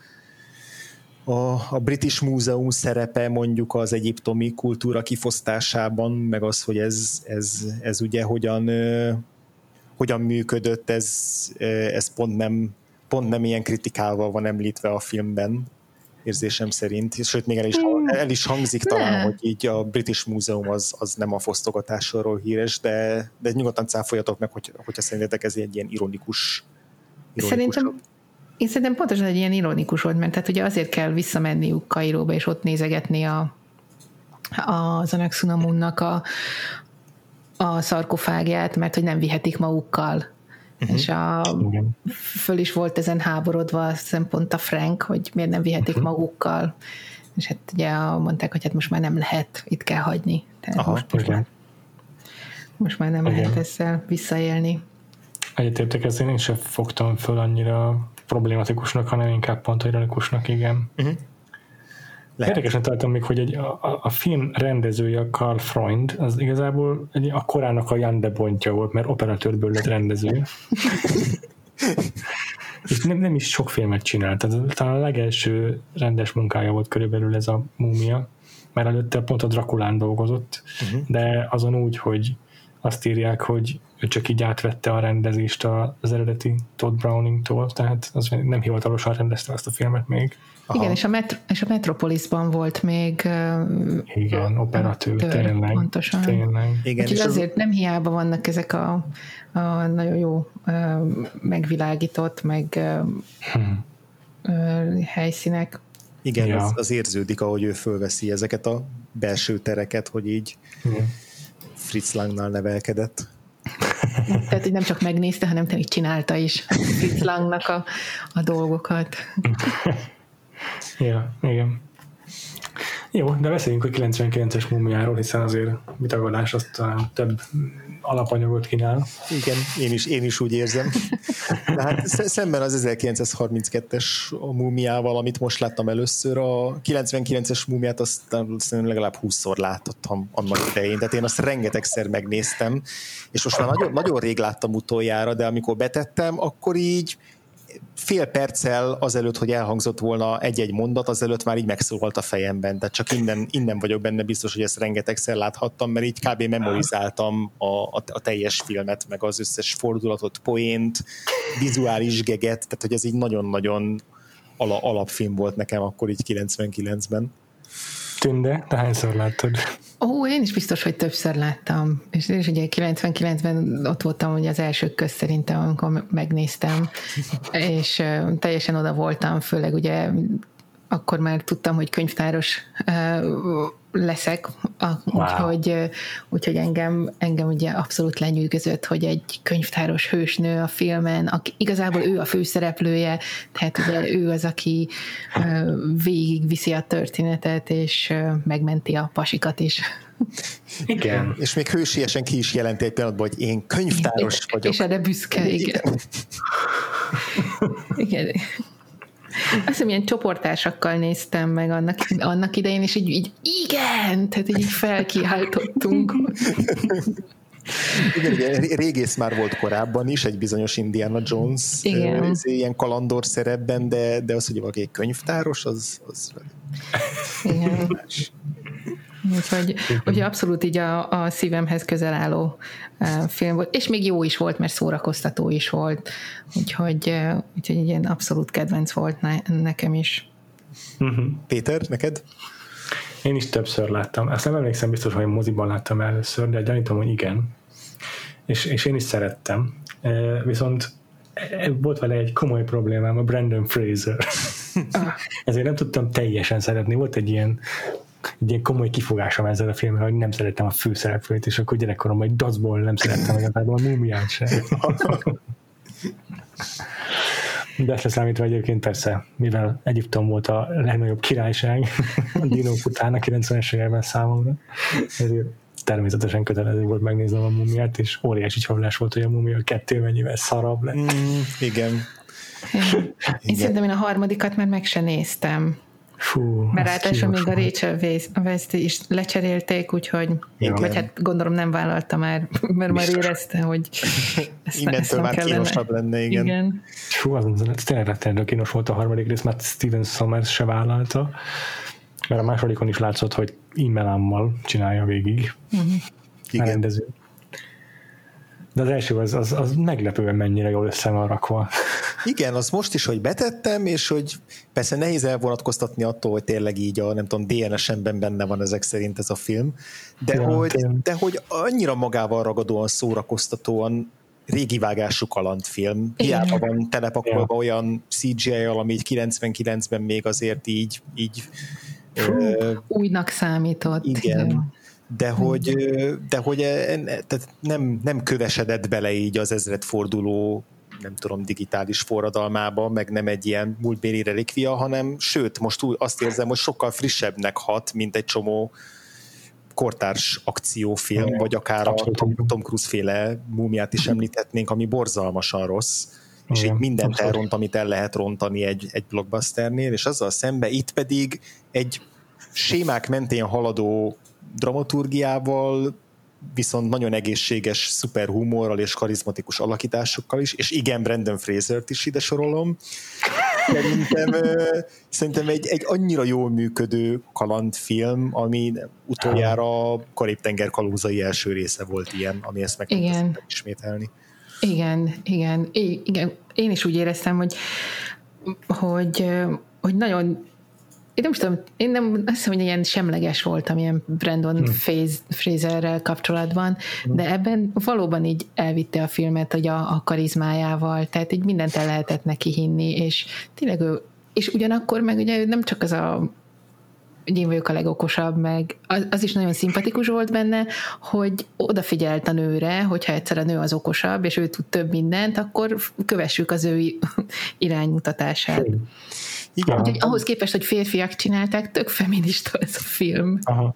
a, a British Múzeum szerepe mondjuk az egyiptomi kultúra kifosztásában, meg az, hogy ez, ez, ez ugye hogyan, hogyan működött, ez, ez pont, nem, pont nem ilyen kritikával van említve a filmben, érzésem szerint, sőt még el is, hmm. el is hangzik talán, ne. hogy így a British Múzeum az, az nem a fosztogatásról híres, de, de nyugodtan cáfoljatok meg, hogy, hogyha szerintetek ez egy ilyen ironikus, ironikus Szerintem én szerintem pontosan egy ilyen ironikus volt, mert tehát ugye azért kell visszamenniük Kairóba, és ott nézegetni a, az Anaxunamunnak a, a szarkofágját, mert hogy nem vihetik magukkal. Uh-huh. És a, föl is volt ezen háborodva szempont a Frank, hogy miért nem vihetik uh-huh. magukkal. És hát ugye mondták, hogy hát most már nem lehet, itt kell hagyni. Tehát Aha, most, most, már, most már nem igen. lehet ezzel visszaélni. Egyetértek, ezért én sem fogtam föl annyira problématikusnak, hanem inkább pont ironikusnak, igen. Uh-huh. Lehet. Érdekesen találtam még, hogy egy, a, a film rendezője, Carl Freund, az igazából egy, a korának a Jan de Bontja volt, mert operatőrből lett rendező. És nem, nem is sok filmet csinált. Tehát talán a legelső rendes munkája volt körülbelül ez a múmia, mert előtte pont a Drakulán dolgozott, uh-huh. de azon úgy, hogy azt írják, hogy ő csak így átvette a rendezést az eredeti Todd Browning-tól, tehát az nem hivatalosan rendezte azt a filmet még. Aha. Igen, és a, Met- és a Metropolisban volt még Igen, operatőr, tör, tényleg. Pontosan. Tényleg. Igen, Úgyhogy azért nem hiába vannak ezek a, a nagyon jó megvilágított, meg hmm. helyszínek. Igen, ja. az, az érződik, ahogy ő fölveszi ezeket a belső tereket, hogy így hmm. Fritz Langnál nevelkedett. Tehát így nem csak megnézte, hanem te így csinálta is Fritz Langnak a, a dolgokat. ja, igen. Jó, de beszéljünk a 99-es mumiáról, hiszen azért mit tagadás azt talán több alapanyagot kínál. Igen, én is, én is úgy érzem. De hát szemben az 1932-es a mumiával, amit most láttam először, a 99-es mumiát azt legalább 20-szor láttam annak idején, tehát én azt rengetegszer megnéztem, és most már nagyon, nagyon rég láttam utoljára, de amikor betettem, akkor így fél perccel azelőtt, hogy elhangzott volna egy-egy mondat, azelőtt már így megszólalt a fejemben, tehát csak innen, innen vagyok benne biztos, hogy ezt rengetegszer láthattam, mert így kb. memorizáltam a, a, a teljes filmet, meg az összes fordulatot, poént, vizuális geget, tehát hogy ez így nagyon-nagyon ala, alapfilm volt nekem akkor így 99-ben. Tünde, te hányszor láttad? Ó, én is biztos, hogy többször láttam. És én is ugye 99-ben ott voltam ugye az elsők köz szerintem, amikor megnéztem, és teljesen oda voltam, főleg ugye akkor már tudtam, hogy könyvtáros leszek, wow. úgyhogy, úgyhogy engem, engem ugye abszolút lenyűgözött, hogy egy könyvtáros hősnő a filmen, aki, igazából ő a főszereplője, tehát ugye ő az, aki végig viszi a történetet, és megmenti a pasikat is. Igen. És még hősiesen ki is jelenti egy pillanatban, hogy én könyvtáros vagyok. És erre büszke, igen. Igen. igen. Azt hiszem, ilyen csoportásakkal néztem meg annak, annak idején, és így, így igen, tehát így felkiáltottunk. Igen, ugye régész már volt korábban is, egy bizonyos Indiana Jones Igen. Ez ilyen kalandor szerepben, de, de az, hogy valaki egy könyvtáros, az, az Igen. Úgyhogy, úgyhogy abszolút így a, a szívemhez közel álló film volt, és még jó is volt, mert szórakoztató is volt, úgyhogy, úgyhogy ilyen abszolút kedvenc volt ne, nekem is. Uh-huh. Péter, neked? Én is többször láttam. Ezt nem emlékszem biztos, hogy moziban láttam először, de gyanítom, hogy igen. És, és én is szerettem. Viszont volt vele egy komoly problémám, a Brandon Fraser. Ezért nem tudtam teljesen szeretni. Volt egy ilyen egy ilyen komoly kifogásom ezzel a filmmel, hogy nem szerettem a főszereplőt, és akkor gyerekkoromban egy dacból nem szerettem igazából a múmiát sem. De ezt leszámítva egyébként persze, mivel Egyiptom volt a legnagyobb királyság a dinók után a 90-es években számomra, ezért természetesen kötelező volt megnéznem a mumiát, és óriási csalás volt, hogy a mumia kettő mennyivel szarabb lett. Mm, igen. Én, én szerintem én a harmadikat már meg se néztem. Fú, Mert az általában még a. Rachel Weisz- is lecserélték, úgyhogy, Igen. vagy hát gondolom nem vállalta már, mert már Biztos. érezte, hogy ezt, ezt Innentől nem már kellene. kínosabb lenne, igen. igen. Fú, azon ez tényleg rettenető kínos volt a harmadik rész, mert Steven Sommers se vállalta, mert a másodikon is látszott, hogy e-mailammal csinálja végig a igen. rendező. De az első az, az, az meglepően mennyire jól össze van rakva. Igen, az most is, hogy betettem, és hogy persze nehéz elvonatkoztatni attól, hogy tényleg így a, nem tudom, DNS-emben benne van ezek szerint ez a film, de, Ja, hogy, tényleg. de hogy annyira magával ragadóan, szórakoztatóan régi vágású kalandfilm. Hiába van telepakolva olyan CGI-al, ami így 99-ben még azért így, így ö, Újnak számított. igen, de hogy, de hogy e- tehát nem, nem kövesedett bele így az ezredforduló nem tudom, digitális forradalmába, meg nem egy ilyen múltbéli relikvia, hanem sőt, most úgy azt érzem, hogy sokkal frissebbnek hat, mint egy csomó kortárs akciófilm, vagy akár a abszolút. Tom, Tom Cruise féle múmiát is említhetnénk, ami borzalmasan rossz, és Igen, így mindent abszolút. elront, amit el lehet rontani egy, egy blockbusternél, és azzal szembe itt pedig egy sémák mentén haladó dramaturgiával, viszont nagyon egészséges, szuper humorral és karizmatikus alakításokkal is, és igen, Brandon Fraser-t is ide sorolom. Szerintem, szerintem egy, egy annyira jól működő kalandfilm, ami utoljára a Karib-tenger kalózai első része volt ilyen, ami ezt meg Igen. ismételni. Igen, igen, igen. Én is úgy éreztem, hogy, hogy, hogy nagyon én nem tudom, én nem azt hiszem, hogy ilyen semleges voltam ilyen Brandon hmm. Fraserrel kapcsolatban, hmm. de ebben valóban így elvitte a filmet hogy a, a karizmájával, tehát így mindent el lehetett neki hinni, és tényleg ő, és ugyanakkor meg ugye ő nem csak az a hogy én vagyok a legokosabb, meg az, az is nagyon szimpatikus volt benne, hogy odafigyelt a nőre, hogyha egyszer a nő az okosabb, és ő tud több mindent, akkor kövessük az ő iránymutatását. Igen, Úgyhogy ahhoz képest, hogy férfiak csinálták, tök feminista ez a film. Aha.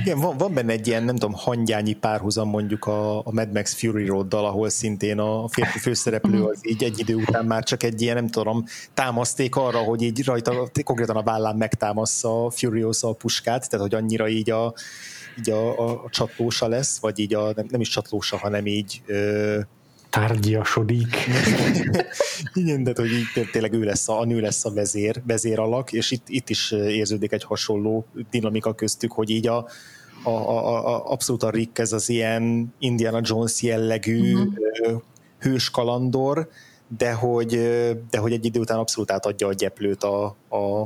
Igen, van, van benne egy ilyen, nem tudom, hangyányi párhuzam mondjuk a, a Mad Max Fury Road-dal, ahol szintén a férfi főszereplő az így egy idő után már csak egy ilyen, nem tudom, támaszték arra, hogy így rajta konkrétan a vállán megtámassza a Furiosa a puskát, tehát hogy annyira így a, így a, a, a csatlósa lesz, vagy így a, nem, nem is csatlósa, hanem így ö, Tárgyasodik. igen, de hogy így té- tényleg ő lesz a, a nő lesz a vezér, vezér alak, és itt, itt is érződik egy hasonló dinamika köztük, hogy így a, a, a, a abszolút a Rick ez az ilyen Indiana Jones jellegű uh-huh. hős kalandor, de hogy, de hogy egy idő után abszolút átadja a gyeplőt a, a,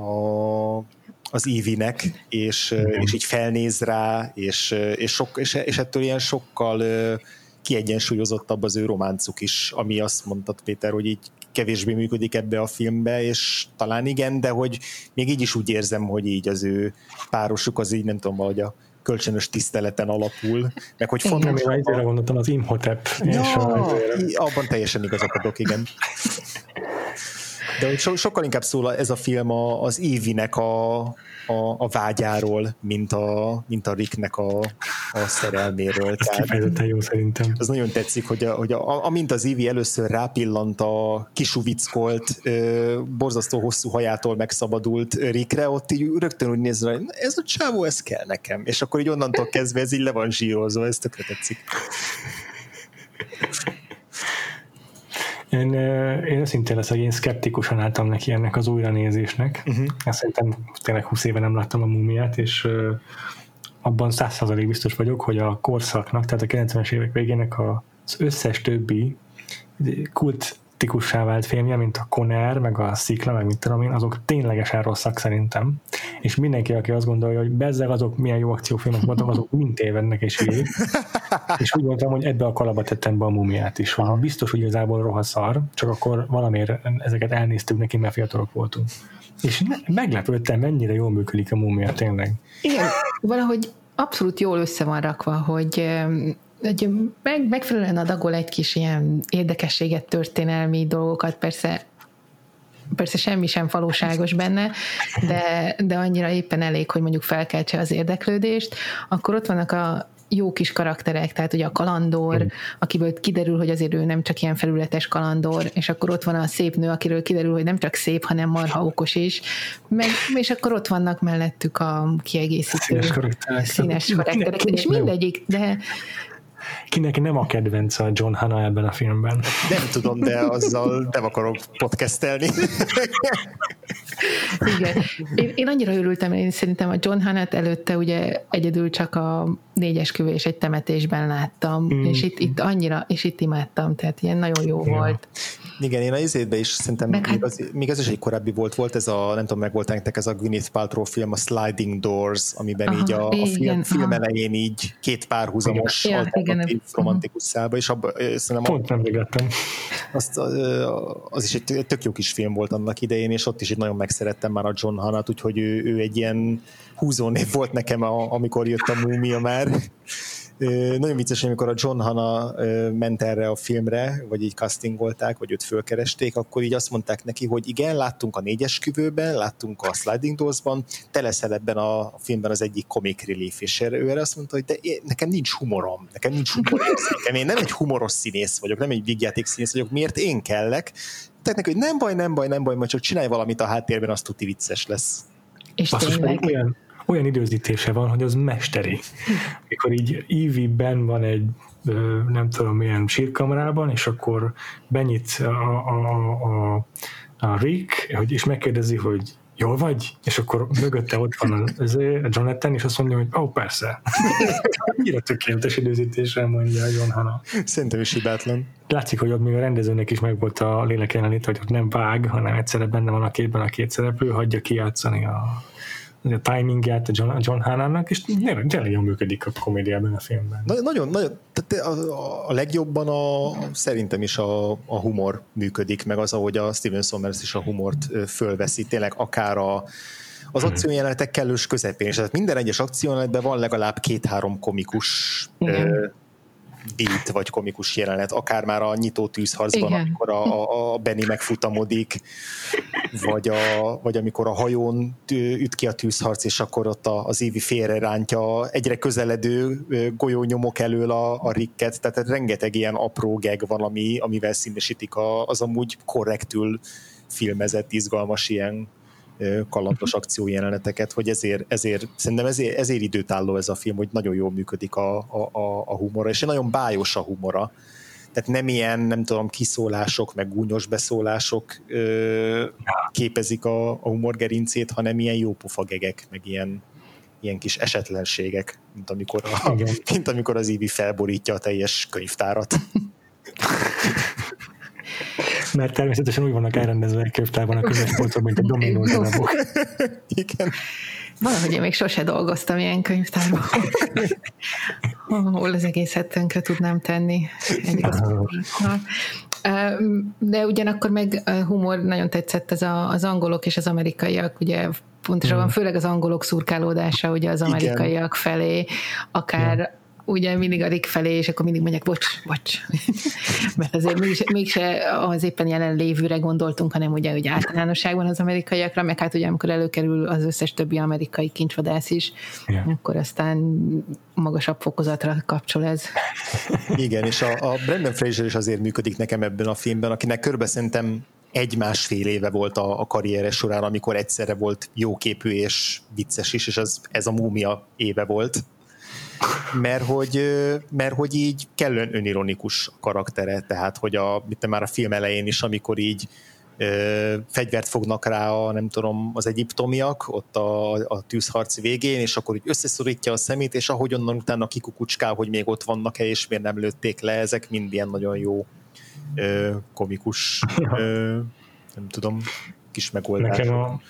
a az Eevee-nek, és, ö, és így felnéz rá, és, és, sok, és, és ettől ilyen sokkal kiegyensúlyozottabb az ő románcuk is, ami azt mondtad Péter, hogy így kevésbé működik ebbe a filmbe, és talán igen, de hogy még így is úgy érzem, hogy így az ő párosuk az így nem tudom, valahogy a kölcsönös tiszteleten alapul, meg hogy Nem, fontos, én ezért gondoltam az Imhotep. és Ja, a, i- abban teljesen igazat adok, igen. De hogy so, sokkal inkább szól ez a film a, az Évinek a, a, a vágyáról, mint a, mint a Ricknek a, a szerelméről. ez kifejezetten jó szerintem. az nagyon tetszik, hogy, a, hogy a, amint az Évi először rápillant a kisuvickolt, ö, borzasztó hosszú hajától megszabadult Rickre, ott így rögtön úgy néz rá, ez a csávó, ez kell nekem. És akkor így onnantól kezdve ez így le van zsírozva, ez tökre tetszik. Én, én őszintén leszek, én szkeptikusan álltam neki ennek az újranézésnek. Uh-huh. Ezt szerintem tényleg 20 éve nem láttam a múmiát, és abban 100% biztos vagyok, hogy a korszaknak, tehát a 90-es évek végének az összes többi kultikussá vált filmje, mint a Conner, meg a Szikla, meg mit tudom én, azok ténylegesen rosszak szerintem. És mindenki, aki azt gondolja, hogy bezzeg azok milyen jó akciófilmek voltak, azok mind tévednek és hülyék. És úgy gondoltam, hogy ebbe a kalapba tettem be a mumiát is, hogy biztos, hogy igazából rohaszar, csak akkor valamiért ezeket elnéztük neki, mert fiatalok voltunk. És meglepődtem, mennyire jól működik a mumia, tényleg. Igen, valahogy abszolút jól össze van rakva, hogy hogy meg, megfelelően adagol egy kis ilyen érdekességet, történelmi dolgokat, persze persze semmi sem valóságos benne, de, de annyira éppen elég, hogy mondjuk felkeltse az érdeklődést, akkor ott vannak a jó kis karakterek, tehát ugye a kalandor, mm. akiből kiderül, hogy azért ő nem csak ilyen felületes kalandor, és akkor ott van a szép nő, akiről kiderül, hogy nem csak szép, hanem marha okos is, meg, és akkor ott vannak mellettük a kiegészítő színes karakterek, színes karakterek. És mindegyik, de Kinek nem a kedvenc a John Hanna ebben a filmben? Nem tudom, de azzal nem akarok podcastelni. Igen. Én, én annyira örültem, én szerintem a John Hannát előtte ugye egyedül csak a négyes és egy temetésben láttam, mm. és itt, itt annyira, és itt imádtam, tehát ilyen nagyon jó ja. volt. Igen, én a izétbe is szerintem Meg még, hát- az, még az is egy korábbi volt, volt ez a, nem tudom, meg volt nektek ez a Gwyneth Paltrow film, a Sliding Doors, amiben aha, így a, a film, film elején így két párhuzamos igen, alternatív igen, romantikus szába, és abba, szerintem Pont nem azt, az is egy tök jó kis film volt annak idején, és ott is így nagyon megszerettem már a John Hannat, úgyhogy ő, ő egy ilyen húzónév volt nekem, a, amikor jött a múmia már. Nagyon vicces, amikor a John Hanna ment erre a filmre, vagy így castingolták, vagy őt fölkeresték, akkor így azt mondták neki, hogy igen, láttunk a négyes küvőben, láttunk a Sliding Doors-ban, te leszel ebben a filmben az egyik comic relief, és ő erre azt mondta, hogy de én, nekem nincs humorom, nekem nincs humorérzékem, én nem egy humoros színész vagyok, nem egy vigyáték színész vagyok, miért én kellek? Tehát neki, hogy nem baj, nem baj, nem baj, majd csak csinálj valamit a háttérben, az tuti vicces lesz. És Basszus, tényleg. Olyan, olyan időzítése van, hogy az mesteri. Mikor így Eevee-ben van egy nem tudom milyen sírkamrában, és akkor benyit a, a, a, a Rick, hogy, és megkérdezi, hogy jól vagy? És akkor mögötte ott van az, a Jonathan, és azt mondja, hogy ó, oh, persze. Annyira tökéletes időzítéssel mondja John Hanna. Szerintem is hibátlan. Látszik, hogy ott még a rendezőnek is meg volt a lélek jelenlét, hogy ott nem vág, hanem egyszerre benne van a képben a két szereplő, hagyja kijátszani a a timingját a John, a John Hannának, és tényleg, tényleg jól működik a komédiában a filmben. Na, nagyon, nagyon, tehát a, a legjobban a, szerintem is a, a humor működik, meg az, ahogy a Steven Sommers is a humort fölveszi, tényleg akár a, az mhm. akciójelenetek kellős közepén, és tehát minden egyes akciójelenetben van legalább két-három komikus Igen beat vagy komikus jelenet, akár már a nyitó tűzharcban, Igen. amikor a, a Benny megfutamodik, vagy, a, vagy amikor a hajón üt ki a tűzharc, és akkor ott az Évi félre rántja egyre közeledő golyónyomok elől a, a Ricket, tehát rengeteg ilyen apró geg van, ami, amivel színesítik a, az amúgy korrektül filmezett, izgalmas ilyen kalandos mhm. akciójeleneteket, hogy ezért, ezért szerintem ezért, ezért időtálló ez a film, hogy nagyon jól működik a, a, a humora, és nagyon bájos a humora. Tehát nem ilyen, nem tudom, kiszólások, meg gúnyos beszólások ö, képezik a, a humorgerincét, hanem ilyen jópofa gegek, meg ilyen, ilyen kis esetlenségek, mint amikor, a, mint amikor az Ivi felborítja a teljes könyvtárat. mert természetesen úgy vannak elrendezve egy könyvtárban a közös polcok, mint a dominó darabok. Igen. Valahogy én még sose dolgoztam ilyen könyvtárban, ahol az egészet tönkre tudnám tenni. Egy de ugyanakkor meg humor nagyon tetszett ez a, az angolok és az amerikaiak, ugye pontosabban mm. főleg az angolok szurkálódása ugye az amerikaiak Igen. felé, akár ugye mindig a Rick felé, és akkor mindig mondják, bocs, bocs. Mert azért mégse, mégse az éppen jelenlévőre gondoltunk, hanem ugye, ugye általánosságban az amerikaiakra, meg hát ugye amikor előkerül az összes többi amerikai kincsvadász is, yeah. akkor aztán magasabb fokozatra kapcsol ez. Igen, és a, a Brandon Fraser is azért működik nekem ebben a filmben, akinek körbe szerintem egy-másfél éve volt a, a karriere során, amikor egyszerre volt jóképű és vicces is, és ez, ez a múmia éve volt mert hogy, mert hogy így kellően önironikus karaktere, tehát hogy a, itt már a film elején is, amikor így ö, fegyvert fognak rá a, nem tudom, az egyiptomiak, ott a, a tűzharc végén, és akkor így összeszorítja a szemét, és ahogy onnan utána kikukucskál, hogy még ott vannak-e, és miért nem lőtték le, ezek mind ilyen nagyon jó ö, komikus, ö, nem tudom, kis megoldás. Nekem a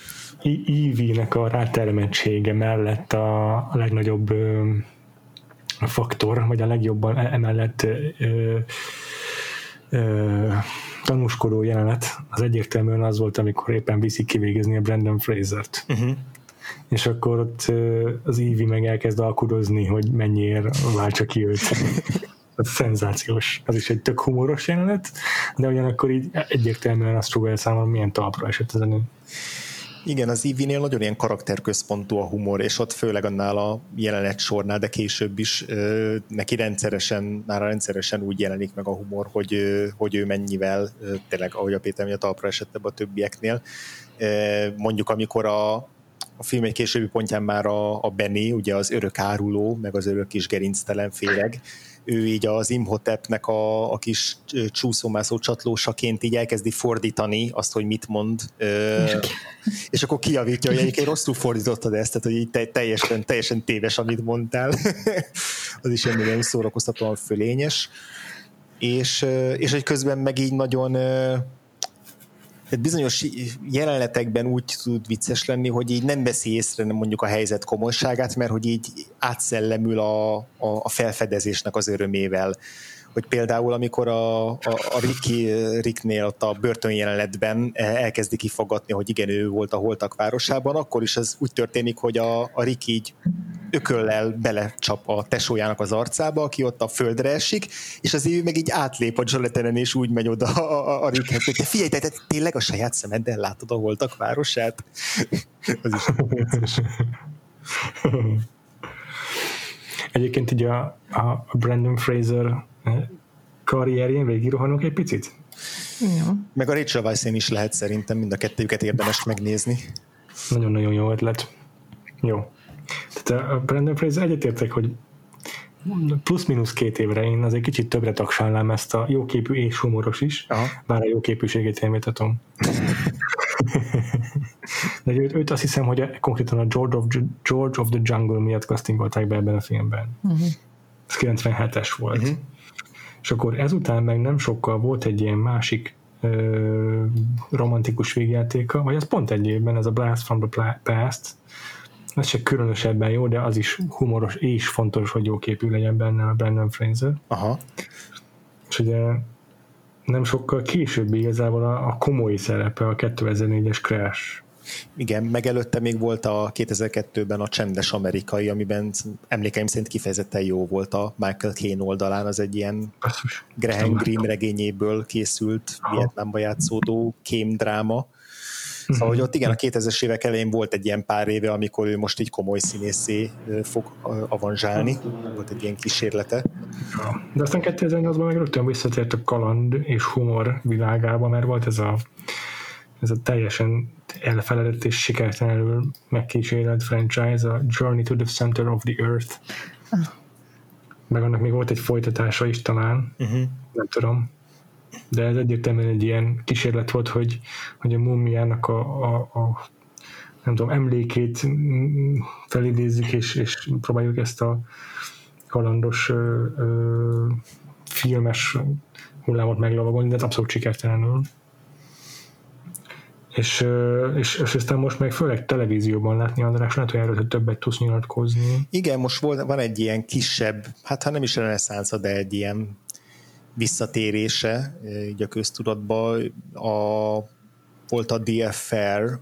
Ivy-nek a rátermettsége mellett a, a legnagyobb ö, faktor, vagy a legjobban e- emellett ö, ö, tanúskodó jelenet az egyértelműen az volt, amikor éppen viszik kivégezni a Brandon Fraser-t. Uh-huh. És akkor ott az Ivy meg elkezd alkudozni, hogy mennyiért váltsa ki őt. az szenzációs. Az is egy tök humoros jelenet, de ugyanakkor így egyértelműen azt próbálja számomra, milyen talpra esett ez a nő. Igen, az Eevee-nél nagyon ilyen karakterközpontú a humor, és ott főleg annál a jelenet sornál, de később is ö, neki rendszeresen, már rendszeresen úgy jelenik meg a humor, hogy, ö, hogy ő mennyivel, ö, tényleg, ahogy a Péter a talpra esett a többieknél. Ö, mondjuk, amikor a, a film egy későbbi pontján már a, a Benny, ugye az örök áruló, meg az örök kis gerinctelen féreg, ő így az Imhotepnek a, a kis csúszómászó csatlósaként így elkezdi fordítani azt, hogy mit mond, ö, és akkor kiavítja, hogy egyébként rosszul fordítottad ezt, tehát hogy így teljesen, teljesen téves, amit mondtál. az is nagyon szórakoztatóan fölényes. És, és hogy közben meg így nagyon tehát bizonyos jelenetekben úgy tud vicces lenni, hogy így nem veszi észre nem mondjuk a helyzet komolyságát, mert hogy így átszellemül a, a, a felfedezésnek az örömével hogy például amikor a, a, a Ricky, Ricknél ott a börtönjelenetben elkezdi kifogatni, hogy igen, ő volt a holtak városában, akkor is ez úgy történik, hogy a, a Rick így ököllel belecsap a tesójának az arcába, aki ott a földre esik, és az ő meg így átlép a Joletenen, és úgy megy oda a, a, a Rickhez, hogy te figyelj, te, te tényleg a saját szemeddel látod a holtak városát? az is Egyébként így a, a Brandon Fraser karrierjén végigrohanunk egy picit? Ja. Meg a Rachel weisz is lehet szerintem, mind a kettőjüket érdemes megnézni. Nagyon-nagyon jó ötlet. Jó. Tehát a Brandon Fraser egyetértek, hogy plusz-minusz két évre én azért kicsit többre tagsálnám ezt a jóképű és humoros is, Aha. bár a jóképűségét én vitatom. De őt, őt azt hiszem, hogy konkrétan a George of, George of the Jungle miatt castingolták be ebben a filmben. Uh-huh. Ez 97-es volt. Uh-huh. És akkor ezután meg nem sokkal volt egy ilyen másik ö, romantikus végjátéka, vagy az pont egy évben, ez a Blast from the Past, ez se különösebben jó, de az is humoros és fontos, hogy jó képű legyen benne a Brandon Fraser. Aha. És ugye nem sokkal később igazából a, a komoly szerepe a 2004-es Crash igen, meg előtte még volt a 2002-ben a Csendes Amerikai, amiben emlékeim szerint kifejezetten jó volt a Michael Caine oldalán, az egy ilyen Graham Greene regényéből készült Aha. Vietnámba játszódó kémdráma. Szóval, hogy ott igen, a 2000-es évek elején volt egy ilyen pár éve, amikor ő most így komoly színészé fog avanzsálni. Volt egy ilyen kísérlete. De aztán 2008-ban meg rögtön visszatért a kaland és humor világába, mert volt ez a ez a teljesen elfeledett és sikertelenül megkísérelt franchise, a Journey to the Center of the Earth. Meg annak még volt egy folytatása is talán, uh-huh. nem tudom. De ez egyértelműen egy ilyen kísérlet volt, hogy, hogy a mumiának a, a, a nem tudom, emlékét felidézzük, és, és próbáljuk ezt a kalandos ö, ö, filmes hullámot meglovagolni, de abszolút sikertelenül és, és, és aztán most meg főleg televízióban látni, András, lehet, hogy erről többet tudsz nyilatkozni. Igen, most volt, van egy ilyen kisebb, hát ha nem is reneszánsza, de egy ilyen visszatérése így a köztudatban. A, volt a DFR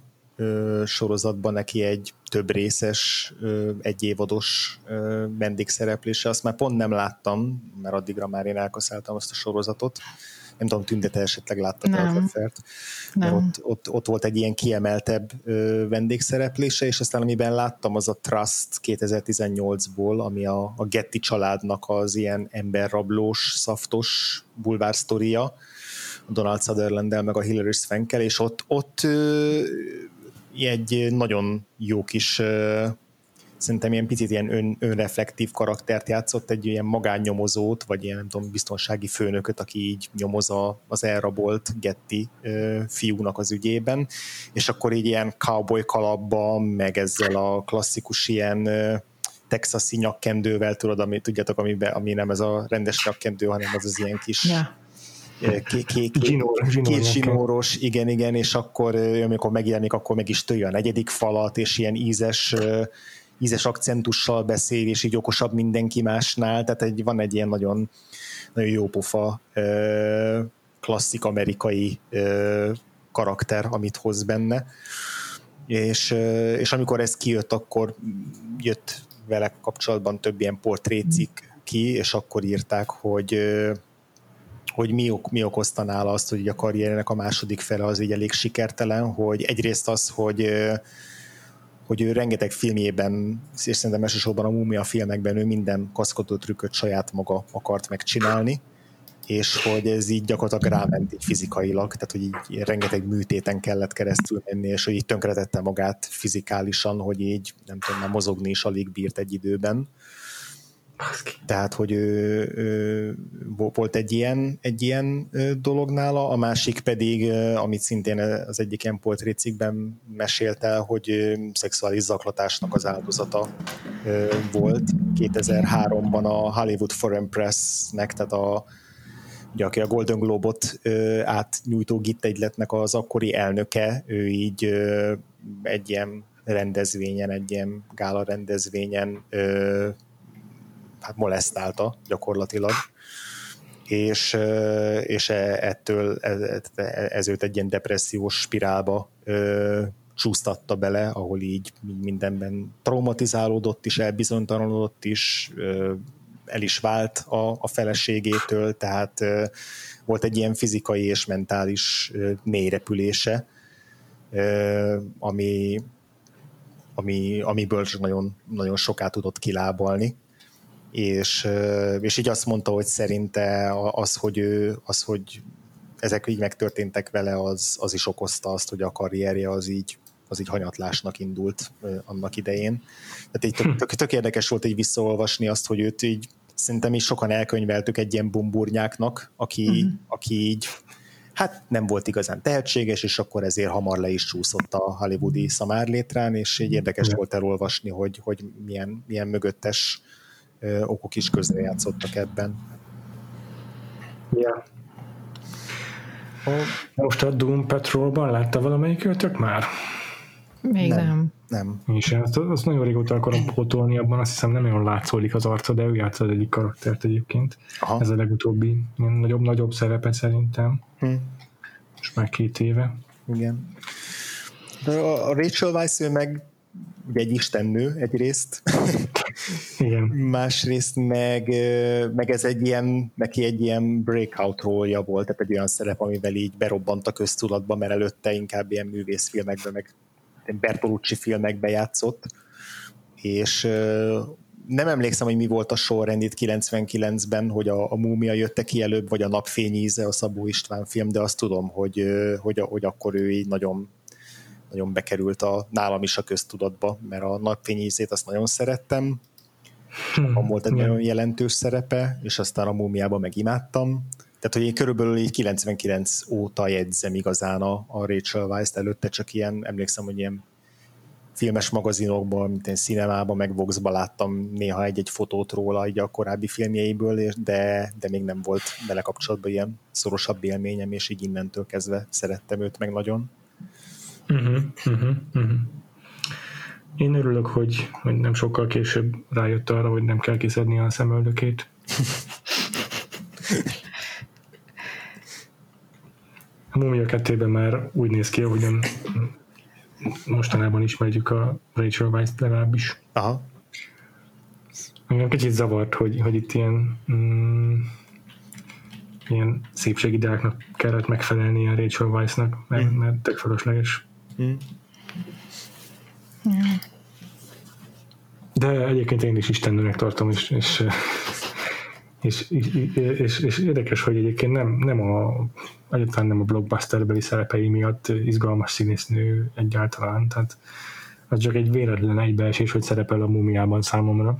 sorozatban neki egy több részes, egy évados vendégszereplése, azt már pont nem láttam, mert addigra már én elkaszáltam azt a sorozatot, nem tudom, tündete esetleg látta nem. az mert ott, ott, ott, volt egy ilyen kiemeltebb ö, vendégszereplése, és aztán amiben láttam, az a Trust 2018-ból, ami a, a Getty családnak az ilyen emberrablós, szaftos bulvársztoria, Donald sutherland meg a Hillary Svenkel, és ott, ott ö, egy nagyon jó kis ö, szerintem ilyen picit ilyen ön, önreflektív karaktert játszott, egy ilyen magánnyomozót, vagy ilyen nem tudom, biztonsági főnököt, aki így nyomoz a, az elrabolt Getty ö, fiúnak az ügyében, és akkor így ilyen cowboy kalapban, meg ezzel a klasszikus ilyen ö, texasi nyakkendővel, tudod, ami, tudjátok, amiben, ami nem ez a rendes nyakkendő, hanem az az ilyen kis yeah két zsinóros, igen, igen, és akkor amikor megjelenik, akkor meg is tölje a negyedik falat, és ilyen ízes ízes akcentussal beszél, és így okosabb mindenki másnál, tehát egy, van egy ilyen nagyon, nagyon jó pofa klasszik amerikai karakter, amit hoz benne. És, és amikor ez kijött, akkor jött vele kapcsolatban több ilyen portrécik, ki, és akkor írták, hogy hogy mi, ok, mi okozta nála azt, hogy a karrierének a második fele az így elég sikertelen, hogy egyrészt az, hogy hogy ő rengeteg filmjében, és szerintem elsősorban a Mumia filmekben ő minden kaszkodó trükköt saját maga akart megcsinálni, és hogy ez így gyakorlatilag ráment így fizikailag, tehát hogy így rengeteg műtéten kellett keresztül menni, és hogy így tönkretette magát fizikálisan, hogy így nem tudom, mozogni is alig bírt egy időben. Tehát, hogy ő, ő, volt egy ilyen, egy ilyen dolog nála, a másik pedig, amit szintén az egyik ilyen poetrécikben mesélte, hogy szexuális zaklatásnak az áldozata volt. 2003-ban a Hollywood Foreign Press-nek, tehát a, ugye, aki a Golden Globot átnyújtó gittegyletnek az akkori elnöke, ő így egy ilyen rendezvényen, egy ilyen gála rendezvényen hát molesztálta gyakorlatilag, és, és e, ettől ez, ez őt egy ilyen depressziós spirálba csúsztatta bele, ahol így mindenben traumatizálódott is, elbizonytalanodott is, el is vált a, a feleségétől, tehát volt egy ilyen fizikai és mentális mélyrepülése, ami, ami, amiből nagyon, nagyon soká tudott kilábalni és, és így azt mondta, hogy szerinte az, hogy ő, az, hogy ezek így megtörténtek vele, az, az is okozta azt, hogy a karrierje az így, az így hanyatlásnak indult annak idején. Tehát így tök, tök, tök érdekes volt így visszaolvasni azt, hogy őt így szerintem is sokan elkönyveltük egy ilyen bumburnyáknak, aki, uh-huh. aki így hát nem volt igazán tehetséges, és akkor ezért hamar le is csúszott a hollywoodi szamárlétrán, és így érdekes uh-huh. volt elolvasni, hogy, hogy milyen, milyen mögöttes okok is közrejátszottak ebben. Ja. Most a Doom Patrolban látta valamelyik őtök már? Még nem. Nem. nem. És azt, azt nagyon régóta akarom pótolni, abban azt hiszem nem nagyon látszódik az arca, de ő játszott egyik karaktert egyébként. Aha. Ez a legutóbbi nagyobb-nagyobb szerepe szerintem. Hm. Most már két éve. Igen. De a Rachel Weisz ő meg egy istennő egyrészt, Igen. másrészt meg, meg ez egy ilyen, neki egy ilyen breakout rólja volt, tehát egy olyan szerep, amivel így berobbant a köztudatba, mert előtte inkább ilyen művészfilmekben, meg Bertolucci filmekbe játszott, és nem emlékszem, hogy mi volt a sorrend itt 99-ben, hogy a, a Múmia jötte ki előbb, vagy a Napfényíze, a Szabó István film, de azt tudom, hogy, hogy, hogy akkor ő így nagyon nagyon bekerült a, nálam is a köztudatba, mert a napfényízét azt nagyon szerettem, hmm. volt egy nagyon jelentős szerepe, és aztán a múmiában meg imádtam. Tehát, hogy én körülbelül így 99 óta jegyzem igazán a, a Rachel Weisz-t, előtte csak ilyen, emlékszem, hogy ilyen filmes magazinokban, mint én cinemában, meg Voxba láttam néha egy-egy fotót róla így a korábbi filmjeiből, de, de még nem volt vele kapcsolatban ilyen szorosabb élményem, és így innentől kezdve szerettem őt meg nagyon. Uh-huh, uh-huh, uh-huh. Én örülök, hogy, hogy nem sokkal később rájött arra, hogy nem kell kiszedni a szemöldökét. A Mumia kettében már úgy néz ki, hogy nem mostanában ismerjük a Rachel Weisz-t legalábbis. Aha. Engem kicsit zavart, hogy, hogy itt ilyen mm, ilyen szépségideáknak kellett megfelelni a Rachel Weisz-nak, mert, mm. mert tök felesleges. Mm. De egyébként én is istennőnek tartom, és, és, és, és, és, érdekes, hogy egyébként nem, nem a, egyáltalán nem a blockbusterbeli szerepei miatt izgalmas színésznő egyáltalán, tehát az csak egy véletlen egybeesés, hogy szerepel a mumiában számomra.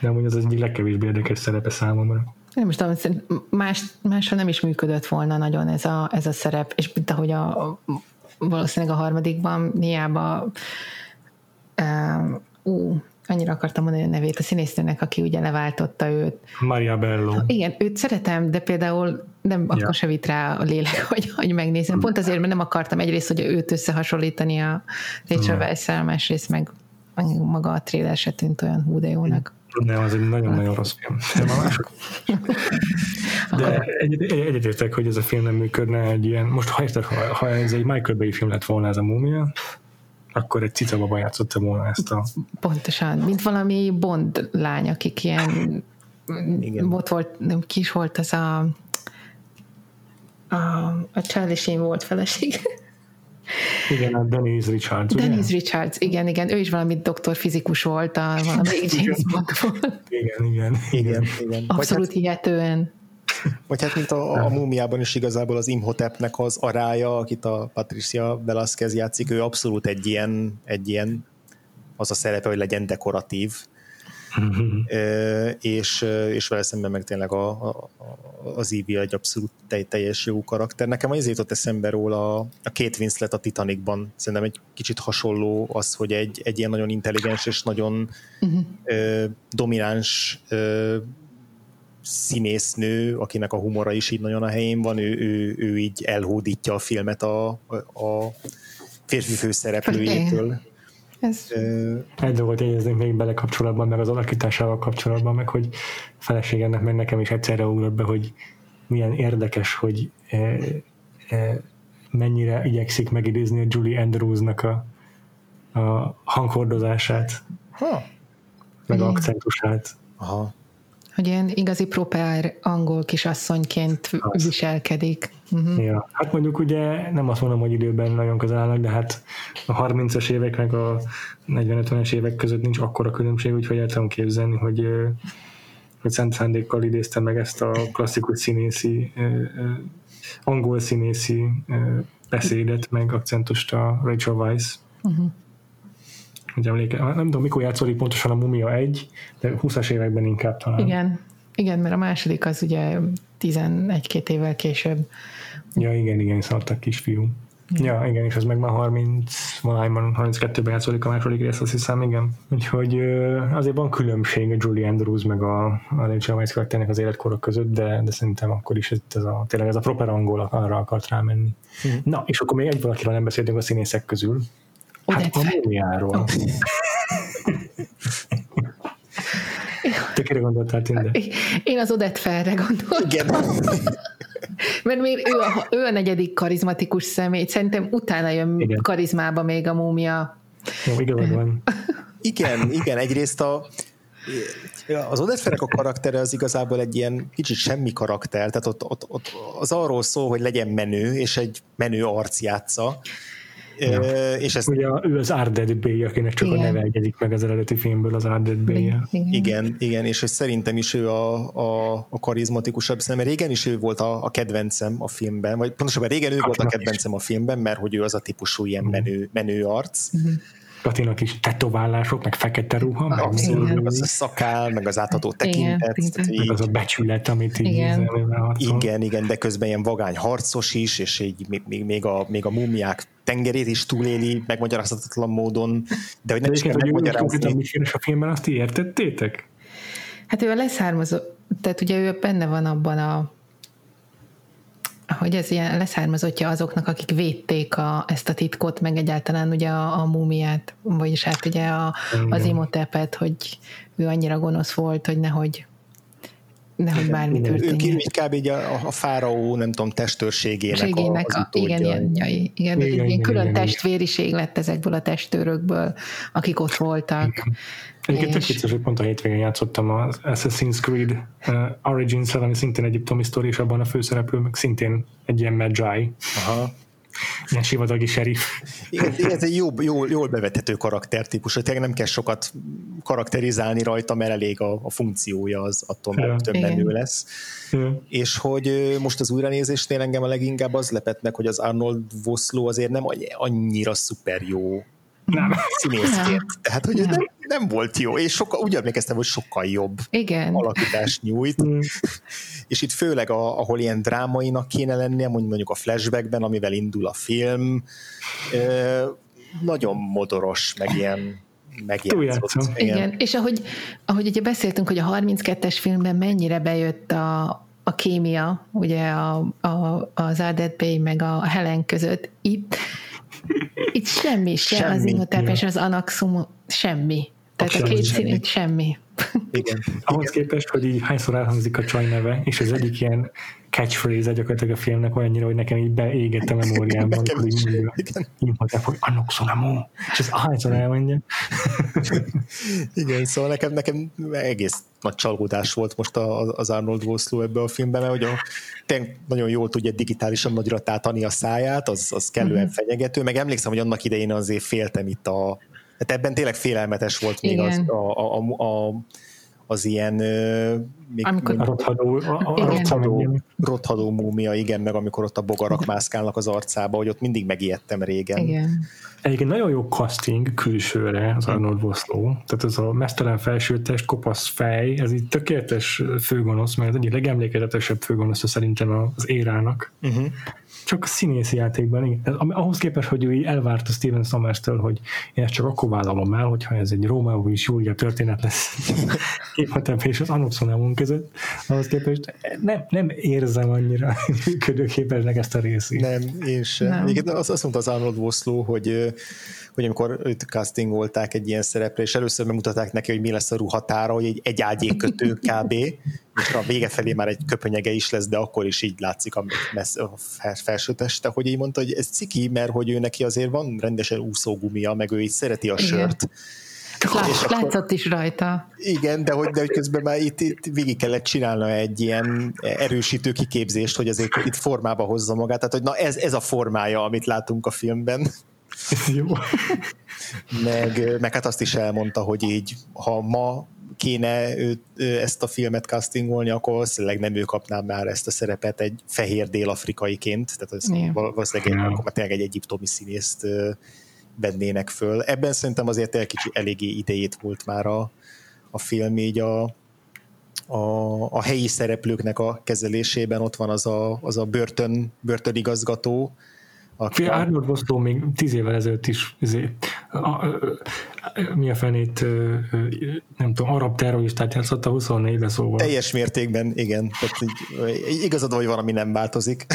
De amúgy az az egyik legkevésbé érdekes szerepe számomra. Nem is tudom, más, máshol nem is működött volna nagyon ez a, ez a szerep, és mint ahogy a, a valószínűleg a harmadikban Niába uh, ú, annyira akartam mondani a nevét, a színésznőnek, aki ugye leváltotta őt. Maria Bello. Igen, őt szeretem, de például nem ja. akkor se vitt rá a lélek, hogy, hogy megnézem. Pont azért, mert nem akartam egyrészt, hogy őt összehasonlítani a Rachel Weisz-el, másrészt meg maga a tréler se tűnt olyan hú de jónak. Nem, az egy nagyon-nagyon rossz film. Nem a mások. De egyetértek, hogy ez a film nem működne egy ilyen, most ha, érted, ha, ha ez egy Michael Bay film lett volna ez a múmia, akkor egy cicababa játszotta volna ezt a... Pontosan, mint valami Bond lány, akik ilyen Igen. ott volt, nem kis volt az a a, a Charlie Sheen volt feleség. Igen, a Denise Richards. Denise ugye? Richards, igen, igen, ő is valami doktor fizikus volt, a, valami James Bond volt. Igen, igen, igen. igen. Abszolút hát, hihetően. Vagy hát, mint a, a múmiában is igazából az Imhotepnek az arája, akit a Patricia Velasquez játszik, ő abszolút egy ilyen, egy ilyen az a szerepe, hogy legyen dekoratív, és, és vele szemben meg tényleg a, a, az Ivy egy abszolút teljes jó karakter. Nekem az jutott eszembe róla a két Winslet a Titanicban. Szerintem egy kicsit hasonló az, hogy egy, egy ilyen nagyon intelligens és nagyon uh-huh. ö, domináns ö, színésznő, akinek a humora is így nagyon a helyén van, ő, ő, ő így elhódítja a filmet a, a férfi főszereplőjétől. Ez... Egy dolgot jegyeznénk még bele kapcsolatban, meg az alakításával kapcsolatban, meg hogy feleségemnek, meg nekem is egyszerre ugrott be, hogy milyen érdekes, hogy e, e, mennyire igyekszik megidézni a Julie Andrewsnak a, a hanghordozását, ha. meg a akcentusát. Aha hogy ilyen igazi proper angol kisasszonyként az. viselkedik. Uh-huh. Ja. Hát mondjuk ugye nem azt mondom, hogy időben nagyon közel állnak, de hát a 30-as évek meg a 40-50-es évek között nincs akkora különbség, úgyhogy el tudom képzelni, hogy, hogy szent szándékkal idéztem meg ezt a klasszikus színészi, angol színészi beszédet, meg akcentust a Rachel Weisz. Uh-huh hogy emléke, nem tudom, mikor játszódik pontosan a Mumia 1, de 20-as években inkább talán. Igen, igen, mert a második az ugye 11-2 évvel később. Ja, igen, igen, szartak kisfiú. Ja, igen, és az meg már 30, valahányban 32-ben játszódik a második rész, azt hiszem, igen. Úgyhogy azért van különbség a Julie Andrews meg a, a Rachel Weisz karakternek az életkorok között, de, de szerintem akkor is ez, ez a, tényleg ez a proper angol arra akart rámenni. Mm. Na, és akkor még egy valakivel nem beszéltünk a színészek közül, Hát a múmiáról. Oh. Te kire gondoltál, Tinder? Én az Odette Ferre gondoltam. Igen. Mert még ő a, ő a negyedik karizmatikus személy. Szerintem utána jön igen. karizmába még a múmia. Jó, igazad van. Igen, igen, egyrészt a az Odetferek a karaktere az igazából egy ilyen kicsit semmi karakter, tehát ott, ott, ott az arról szól, hogy legyen menő, és egy menő arc játsza, Ja. És ezt... Ugye ő az Arded Bay, akinek csak igen. a neve egyedik meg az eredeti filmből az Arded Bay igen. igen, igen, és hogy szerintem is ő a, a, a karizmatikusabb szem, mert régen is ő volt a, a kedvencem a filmben, vagy pontosabban régen ő Kapnak volt a kedvencem is. a filmben, mert hogy ő az a típusú ilyen mhm. menő, menő arc. Uh-huh. Katinak is tetoválások, meg fekete ruha, meg, abszolút, meg az a szakál, meg az átható tekintet. Igen, tehát, meg az a becsület, amit így igen. igen, igen, de közben ilyen vagány harcos is, és így még, még, a, még a múmiák tengerét is túléli megmagyarázhatatlan módon, de hogy nem is kell megmagyarázni. Mit keres a filmben, azt értettétek? Hát ő a leszármazó, tehát ugye ő benne van abban a hogy ez ilyen leszármazottja azoknak, akik védték a, ezt a titkot, meg egyáltalán ugye a, a múmiát, vagyis hát ugye a, az imotepet, hogy ő annyira gonosz volt, hogy nehogy nehogy bármi történjen. Ő kb. így a, a fáraó, nem tudom, testőrségének Ségének a, a, igen, ilyen, ja, igen, igen, igen, igen, külön igen, testvériség lett ezekből a testőrökből, akik ott voltak. Egyébként tök vicces, hogy pont a hétvégén játszottam az Assassin's Creed uh, origins ami szintén egyiptomi sztori, és abban a főszereplő meg szintén egy ilyen magi. Aha. Ilyen sivatagi serif. Igen, ez egy jó, jó, jól bevethető karaktertípus, hogy tényleg nem kell sokat karakterizálni rajta, mert elég a, a funkciója az attól, ja. több menő lesz. Ja. És hogy most az újranézésnél engem a leginkább az lepett meg, hogy az Arnold Vosló azért nem annyira szuper jó nem. színészként. Tehát, hogy nem. nem, nem volt jó, és sokkal, úgy emlékeztem, hogy sokkal jobb Igen. alakítást nyújt. Mm. és itt főleg, a, ahol ilyen drámainak kéne lennie, mondjuk a flashbackben, amivel indul a film, nagyon modoros, meg ilyen megjátszott. Igen. Igen, és ahogy, ahogy ugye beszéltünk, hogy a 32-es filmben mennyire bejött a, a kémia, ugye a, a, az Adet Bay meg a Helen között, itt itt semmi, sem semmi. az imhotep és az anaxum, semmi. Tehát a, a két színét semmi. Igen. Ahhoz képest, hogy így hányszor elhangzik a csaj neve, és az egyik ilyen catchphrase gyakorlatilag a filmnek olyannyira, hogy nekem így beégett a memóriámban, amikor így mondja, imhotep, hogy annok szonamó, és ez hányszor elmondja. Igen, szóval nekem, nekem egész nagy csalódás volt most az Arnold Vosloo ebbe a filmben, mert hogy a, nagyon jól tudja digitálisan nagyra tátani a száját, az, az kellően mm-hmm. fenyegető, meg emlékszem, hogy annak idején azért féltem itt a, hát ebben tényleg félelmetes volt még az, a, a, a, a az ilyen még, amikor rothadó, a, a rothadó, rothadó múmia, igen, meg amikor ott a bogarak mászkálnak az arcába, hogy ott mindig megijedtem régen. Igen. Egyébként nagyon jó casting külsőre az Arnold Vosloo, tehát ez a mesztelen felsőtest, kopasz fej, ez így tökéletes főgonosz, mert az egyik legemlékezetesebb főgonosz szerintem az érának. Uh-huh. Csak a színészi játékban, igen. Ahhoz képest, hogy ő elvárt a Steven Sommers-től, hogy én ezt csak akkor vállalom el, hogyha ez egy Rómeó és Júlia történet lesz Képhatem és az Anoxonámon között, ahhoz képest nem, nem érzem annyira működőképesnek ezt a részét. Nem, én sem. Nem. Igen, azt, azt mondta az Arnold Vosloo, hogy hogy amikor őt castingolták egy ilyen szerepre, és először megmutatták neki, hogy mi lesz a ruhatára, hogy egy, egy ágyékötő kb. és a vége felé már egy köpönyege is lesz, de akkor is így látszik a, messz, a felső teste, hogy így mondta, hogy ez ciki, mert hogy ő neki azért van rendesen úszógumia, meg ő így szereti a Igen. sört. Lát, és látszott is rajta. Igen, de hogy, de hogy közben már itt, itt végig kellett csinálna egy ilyen erősítő kiképzést, hogy azért itt formába hozza magát. Tehát, hogy na ez, ez a formája, amit látunk a filmben. Jó. meg, meg hát azt is elmondta, hogy így, ha ma kéne őt, ezt a filmet castingolni, akkor valószínűleg nem ő kapná már ezt a szerepet egy fehér dél-afrikaiként, tehát ez yeah. valószínűleg egy, akkor már tényleg egy egyiptomi színészt vennének föl. Ebben szerintem azért egy kicsi eléggé idejét volt már a, a film, így a, a, a helyi szereplőknek a kezelésében ott van az a, az a börtön, börtönigazgató, aki Arnold Vosloo még tíz évvel ezelőtt is ezért, a, a, a, mi a fenét, nem tudom, arab terroristát játszott a 24-ben szóval. Teljes mértékben, igen. Tehát így, igazad, hogy valami nem változik.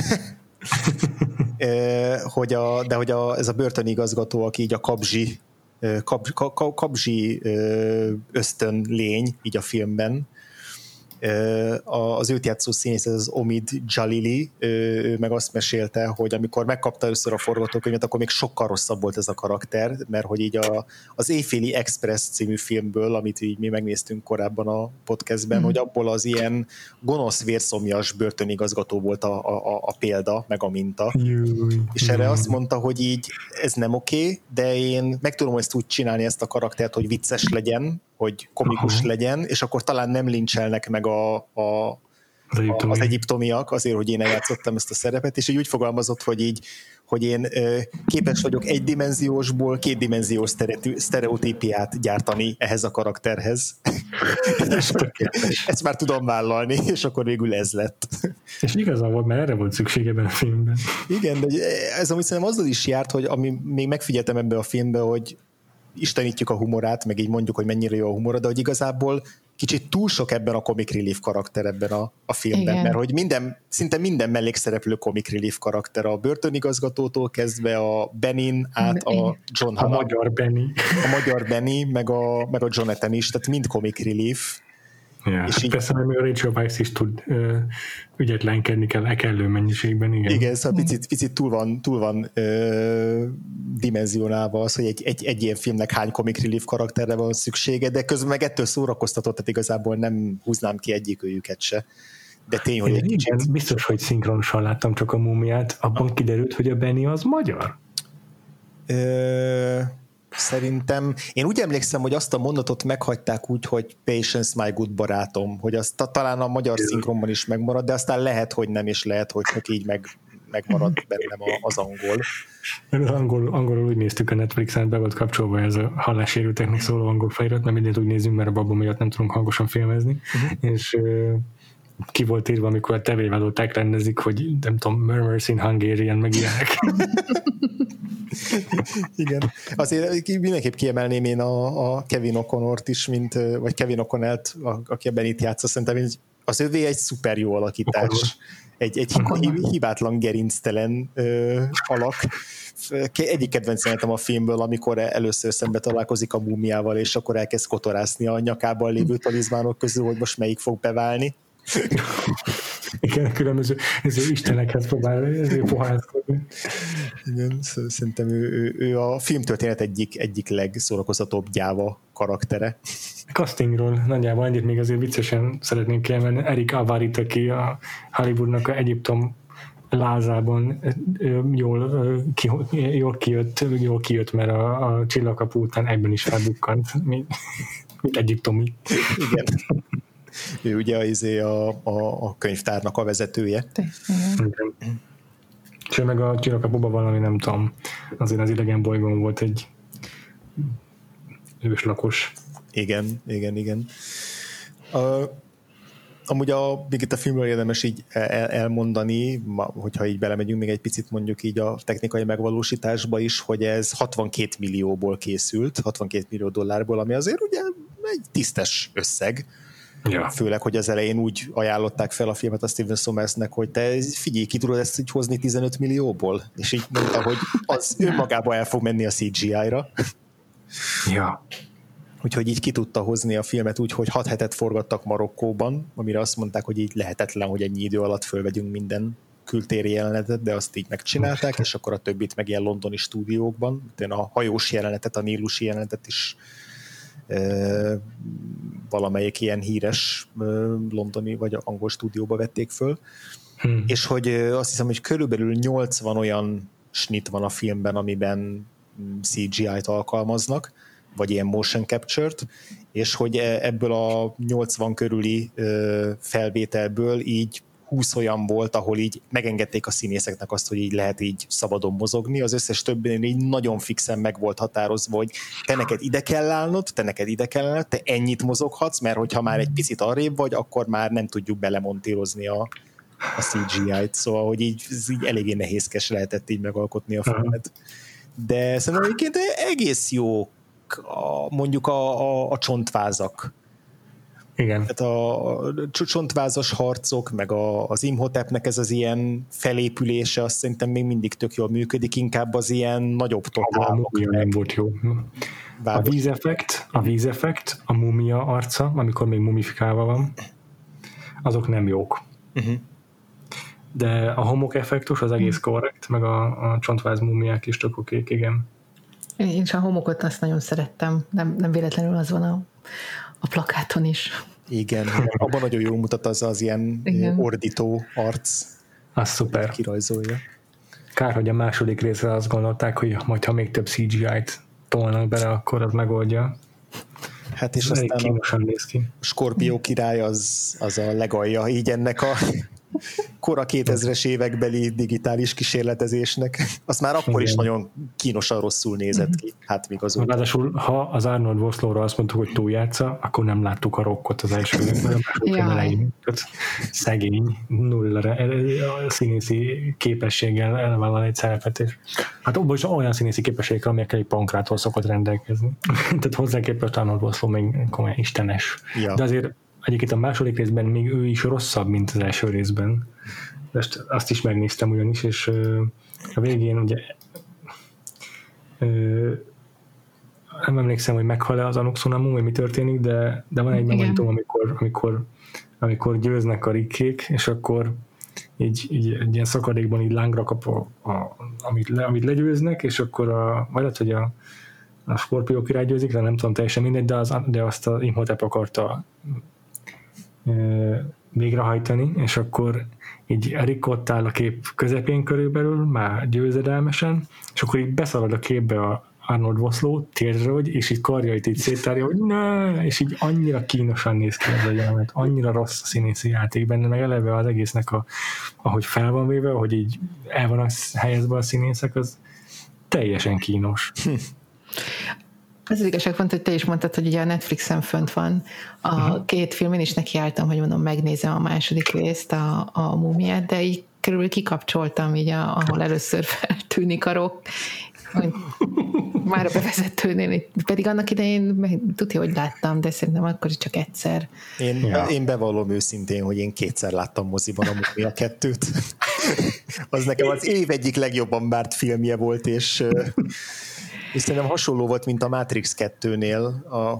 hogy a, de hogy a, ez a börtönigazgató, aki így a kabzsi, kab, kab, kabzsi ösztön lény így a filmben, az őt játszó színész, az Omid Jalili, ő meg azt mesélte, hogy amikor megkapta először a forgatókönyvet, akkor még sokkal rosszabb volt ez a karakter, mert hogy így a, az Éjféli Express című filmből, amit így mi megnéztünk korábban a podcastben, mm. hogy abból az ilyen gonosz vérszomjas börtönigazgató volt a, a, a példa, meg a minta. Júj, és erre azt mondta, hogy így ez nem oké, okay, de én meg tudom ezt úgy csinálni, ezt a karaktert, hogy vicces legyen, hogy komikus Aha. legyen, és akkor talán nem lincselnek meg a, a az, egyiptomi. az egyiptomiak azért, hogy én eljátszottam ezt a szerepet, és így úgy fogalmazott, hogy így, hogy én képes vagyok egydimenziósból kétdimenziós sztereotípiát gyártani ehhez a karakterhez. és ezt már tudom vállalni, és akkor végül ez lett. És igazán volt, mert erre volt szükség ebben a filmben. Igen, de ez amit szerintem azzal is járt, hogy ami még megfigyeltem ebbe a filmbe, hogy istenítjük a humorát, meg így mondjuk, hogy mennyire jó a humora, de hogy igazából kicsit túl sok ebben a comic relief karakter ebben a, a filmben, Igen. mert hogy minden, szinte minden mellékszereplő comic relief karakter, a börtönigazgatótól kezdve a Benin át a John A magyar Benny. A magyar Benny, meg a, meg a Jonathan is, tehát mind comic relief, Ja, és hát így... persze, mert a Rachel Weisz is tud ö, ügyetlenkedni kell e kellő mennyiségben, igen. Igen, szóval picit, picit túl van, túl van ö, dimenzionálva az, hogy egy, egy, egy ilyen filmnek hány comic relief karakterre van szüksége, de közben meg ettől szórakoztatott, tehát igazából nem húznám ki egyik őjüket se. De tény, hogy egy igen, kicsit... Biztos, hogy szinkronosan láttam csak a múmiát, abban kiderült, hogy a Benny az magyar? Ö Szerintem, én úgy emlékszem, hogy azt a mondatot meghagyták úgy, hogy Patience my good barátom, hogy azt talán a magyar szinkronban is megmarad, de aztán lehet, hogy nem, és lehet, hogy csak így meg, megmarad bennem az angol. Az angol, angolul úgy néztük a Netflixen, be volt kapcsolva ez a hallássérülteknek szóló angol felirat, mert mindent úgy nézünk, mert a babom miatt nem tudunk hangosan filmezni, uh-huh. és ki volt írva, amikor a tevévádolták rendezik, hogy nem tudom, Murmurs in Hungarian, meg ilyenek. Igen. Azért mindenképp kiemelném én a, a Kevin O'Connort is, mint, vagy Kevin O'Connellt, aki ebben itt játsza, szerintem az övé egy szuper jó alakítás. Akkor. Egy, egy hibátlan gerinctelen ö, alak. Egyik kedvenc jelenetem a filmből, amikor először szembe találkozik a múmiával, és akkor elkezd kotorászni a nyakában lévő talizmánok közül, hogy most melyik fog beválni. Igen, különböző ezért istenekhez próbál ezért poházkodni. Igen, szerintem ő, ő, ő, a filmtörténet egyik, egyik legszórakoztatóbb gyáva karaktere. Castingról nagyjából egyet még azért viccesen szeretnénk kiemelni. Erik Avarit, aki a Hollywoodnak a Egyiptom lázában jól, ki, jól, kijött, jól kijött, mert a, a csillagkapu után ebben is felbukkant, mint, mint egyiptomi. Igen. Ő ugye izé a, a, a könyvtárnak a vezetője. Igen. És meg a csillagkapuban valami, nem tudom, azért az idegen bolygón volt egy őslakos. Igen, igen, igen. Uh, amúgy a, még itt a filmről érdemes így el, elmondani, hogyha így belemegyünk még egy picit mondjuk így a technikai megvalósításba is, hogy ez 62 millióból készült, 62 millió dollárból, ami azért ugye egy tisztes összeg, Ja. Főleg, hogy az elején úgy ajánlották fel a filmet a Steven Somersnek, hogy te figyelj, ki tudod ezt így hozni 15 millióból? És így mondta, hogy az önmagába el fog menni a CGI-ra. Ja. Úgyhogy így ki tudta hozni a filmet úgy, hogy hat hetet forgattak Marokkóban, amire azt mondták, hogy így lehetetlen, hogy ennyi idő alatt fölvegyünk minden kültéri jelenetet, de azt így megcsinálták, és akkor a többit meg ilyen londoni stúdiókban. A hajós jelenetet, a nílusi jelenetet is valamelyik ilyen híres londoni vagy angol stúdióba vették föl, hmm. és hogy azt hiszem, hogy körülbelül 80 olyan snit van a filmben, amiben CGI-t alkalmaznak, vagy ilyen motion capture-t, és hogy e, ebből a 80 körüli felvételből így 20 olyan volt, ahol így megengedték a színészeknek azt, hogy így lehet így szabadon mozogni, az összes többinél így nagyon fixen meg volt határozva, hogy te neked ide kell állnod, te neked ide kell állnod, te ennyit mozoghatsz, mert hogyha már egy picit arrébb vagy, akkor már nem tudjuk belemontírozni a, a CGI-t, szóval hogy így, így eléggé nehézkes lehetett így megalkotni a filmet. De szerintem egyébként egész jó a, mondjuk a, a, a csontvázak igen. Tehát a csontvázas harcok, meg a, az Imhotepnek ez az ilyen felépülése, azt szerintem még mindig tök jól működik, inkább az ilyen nagyobb totálok. A nem volt jó. A vízeffekt, a vízeffekt, a mumia arca, amikor még mumifikálva van, azok nem jók. Uh-huh. De a homok effektus az egész korrekt, meg a, a csontváz mumiák is tök okék, igen. Én is a homokot azt nagyon szerettem, nem, nem véletlenül az van a, a plakáton is. Igen, abban nagyon jól mutat az az ilyen Igen. ordító arc. Az szuper. Kirajzolja. Kár, hogy a második részre azt gondolták, hogy majd ha még több CGI-t tolnak bele, akkor az megoldja. Hát és Ez aztán a, néz ki. Skorpió király az, az a legalja így ennek a kora 2000-es évekbeli digitális kísérletezésnek. Az már akkor Igen. is nagyon kínosan rosszul nézett ki. Hát még az Ráadásul, ha az Arnold Voslóra azt mondtuk, hogy túljátsza, akkor nem láttuk a rokkot az első elején. Szegény, nulla a színészi képességgel elvállal egy szerepet, és hát abban is olyan színészi képességekkel, amelyekkel egy pankrától szokott rendelkezni. Tehát hozzá képest Arnold Vosló még komolyan istenes. Ja. De azért egyébként a második részben még ő is rosszabb, mint az első részben. Ezt, azt is megnéztem ugyanis, és a végén ugye nem emlékszem, hogy meghal-e az Anoxonamu, vagy mi történik, de, de van egy momentum, amikor, amikor, amikor győznek a rikkék, és akkor így, így egy ilyen szakadékban így lángra kap, a, a, amit, le, amit legyőznek, és akkor a, vagy lehet, hogy a, a Scorpio király győzik, de nem tudom teljesen mindegy, de, az, de azt az Imhotep akarta végrehajtani, és akkor így ott áll a kép közepén körülbelül, már győzedelmesen, és akkor így beszalad a képbe a Arnold Vosló hogy és így karjait így széttárja, hogy ne, és így annyira kínosan néz ki ez a jelenet, annyira rossz a színészi játék benne, meg eleve az egésznek, a, ahogy fel van véve, hogy így el van helyezve a színészek, az teljesen kínos. Az, az igazság pont, hogy te is mondtad, hogy ugye a Netflixen fönt van a uh-huh. két film, én is nekiálltam, hogy mondom, megnézem a második részt, a, a múmiát, de így körül kikapcsoltam, így a, ahol először feltűnik a rock, már a bevezetőnél, pedig annak idején tudja, hogy láttam, de szerintem akkor is csak egyszer. Én, ja. én bevallom őszintén, hogy én kétszer láttam moziban a Mumia kettőt. az nekem az év egyik legjobban bárt filmje volt, és és szerintem hasonló volt, mint a Matrix 2-nél,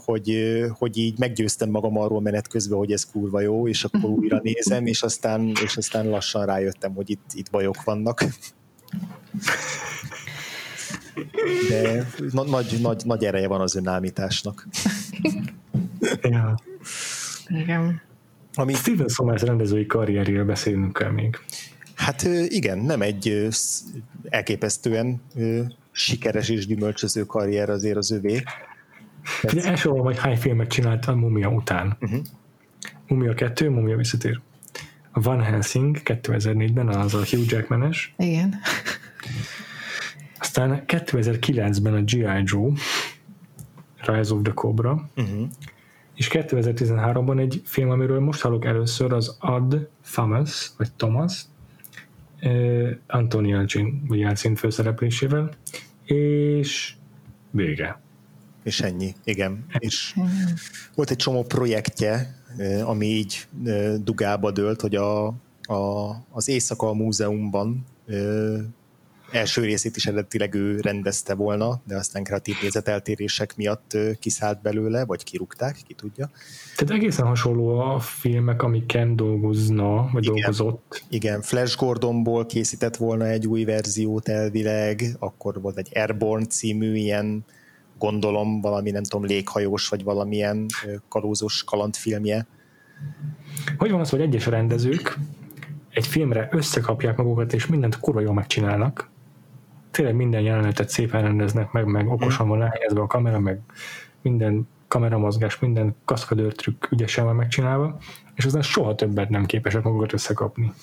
hogy, hogy így meggyőztem magam arról menet közben, hogy ez kurva jó, és akkor újra nézem, és aztán, és aztán lassan rájöttem, hogy itt, itt bajok vannak. De nagy, nagy, nagy ereje van az önállításnak. Ja. Igen. Ami... Steven Sommers rendezői karrierjéről beszélnünk kell még. Hát igen, nem egy elképesztően sikeres és gyümölcsöző karrier azért az övé. Ugye elsorolom, hogy hány filmet csinált a Mumia után. Uh-huh. Mumia 2, Mumia visszatér. A Van Helsing 2004-ben, az a Hugh Jackman-es. Igen. Aztán 2009-ben a G.I. Joe, Rise of the Cobra, uh-huh. és 2013-ban egy film, amiről most hallok először, az Ad Thomas, vagy Thomas, Anthony Elgin, vagy Elgin főszereplésével, és vége. És ennyi, igen. És volt egy csomó projektje, ami így dugába dőlt, hogy a, a, az Éjszaka a múzeumban első részét is eredetileg ő rendezte volna, de aztán kreatív nézeteltérések miatt kiszállt belőle, vagy kirúgták, ki tudja. Tehát egészen hasonló a filmek, amiken dolgozna, vagy igen, dolgozott. Igen, Flash Gordonból készített volna egy új verziót elvileg, akkor volt egy Airborne című ilyen gondolom valami, nem tudom, léghajós, vagy valamilyen kalózos kalandfilmje. Hogy van az, hogy egyes rendezők egy filmre összekapják magukat, és mindent kurva jól megcsinálnak, tényleg minden jelenetet szépen rendeznek meg, meg okosan van elhelyezve a kamera, meg minden kameramozgás, minden kaszkadőrtrükk ügyesen van megcsinálva, és aztán soha többet nem képesek magukat összekapni.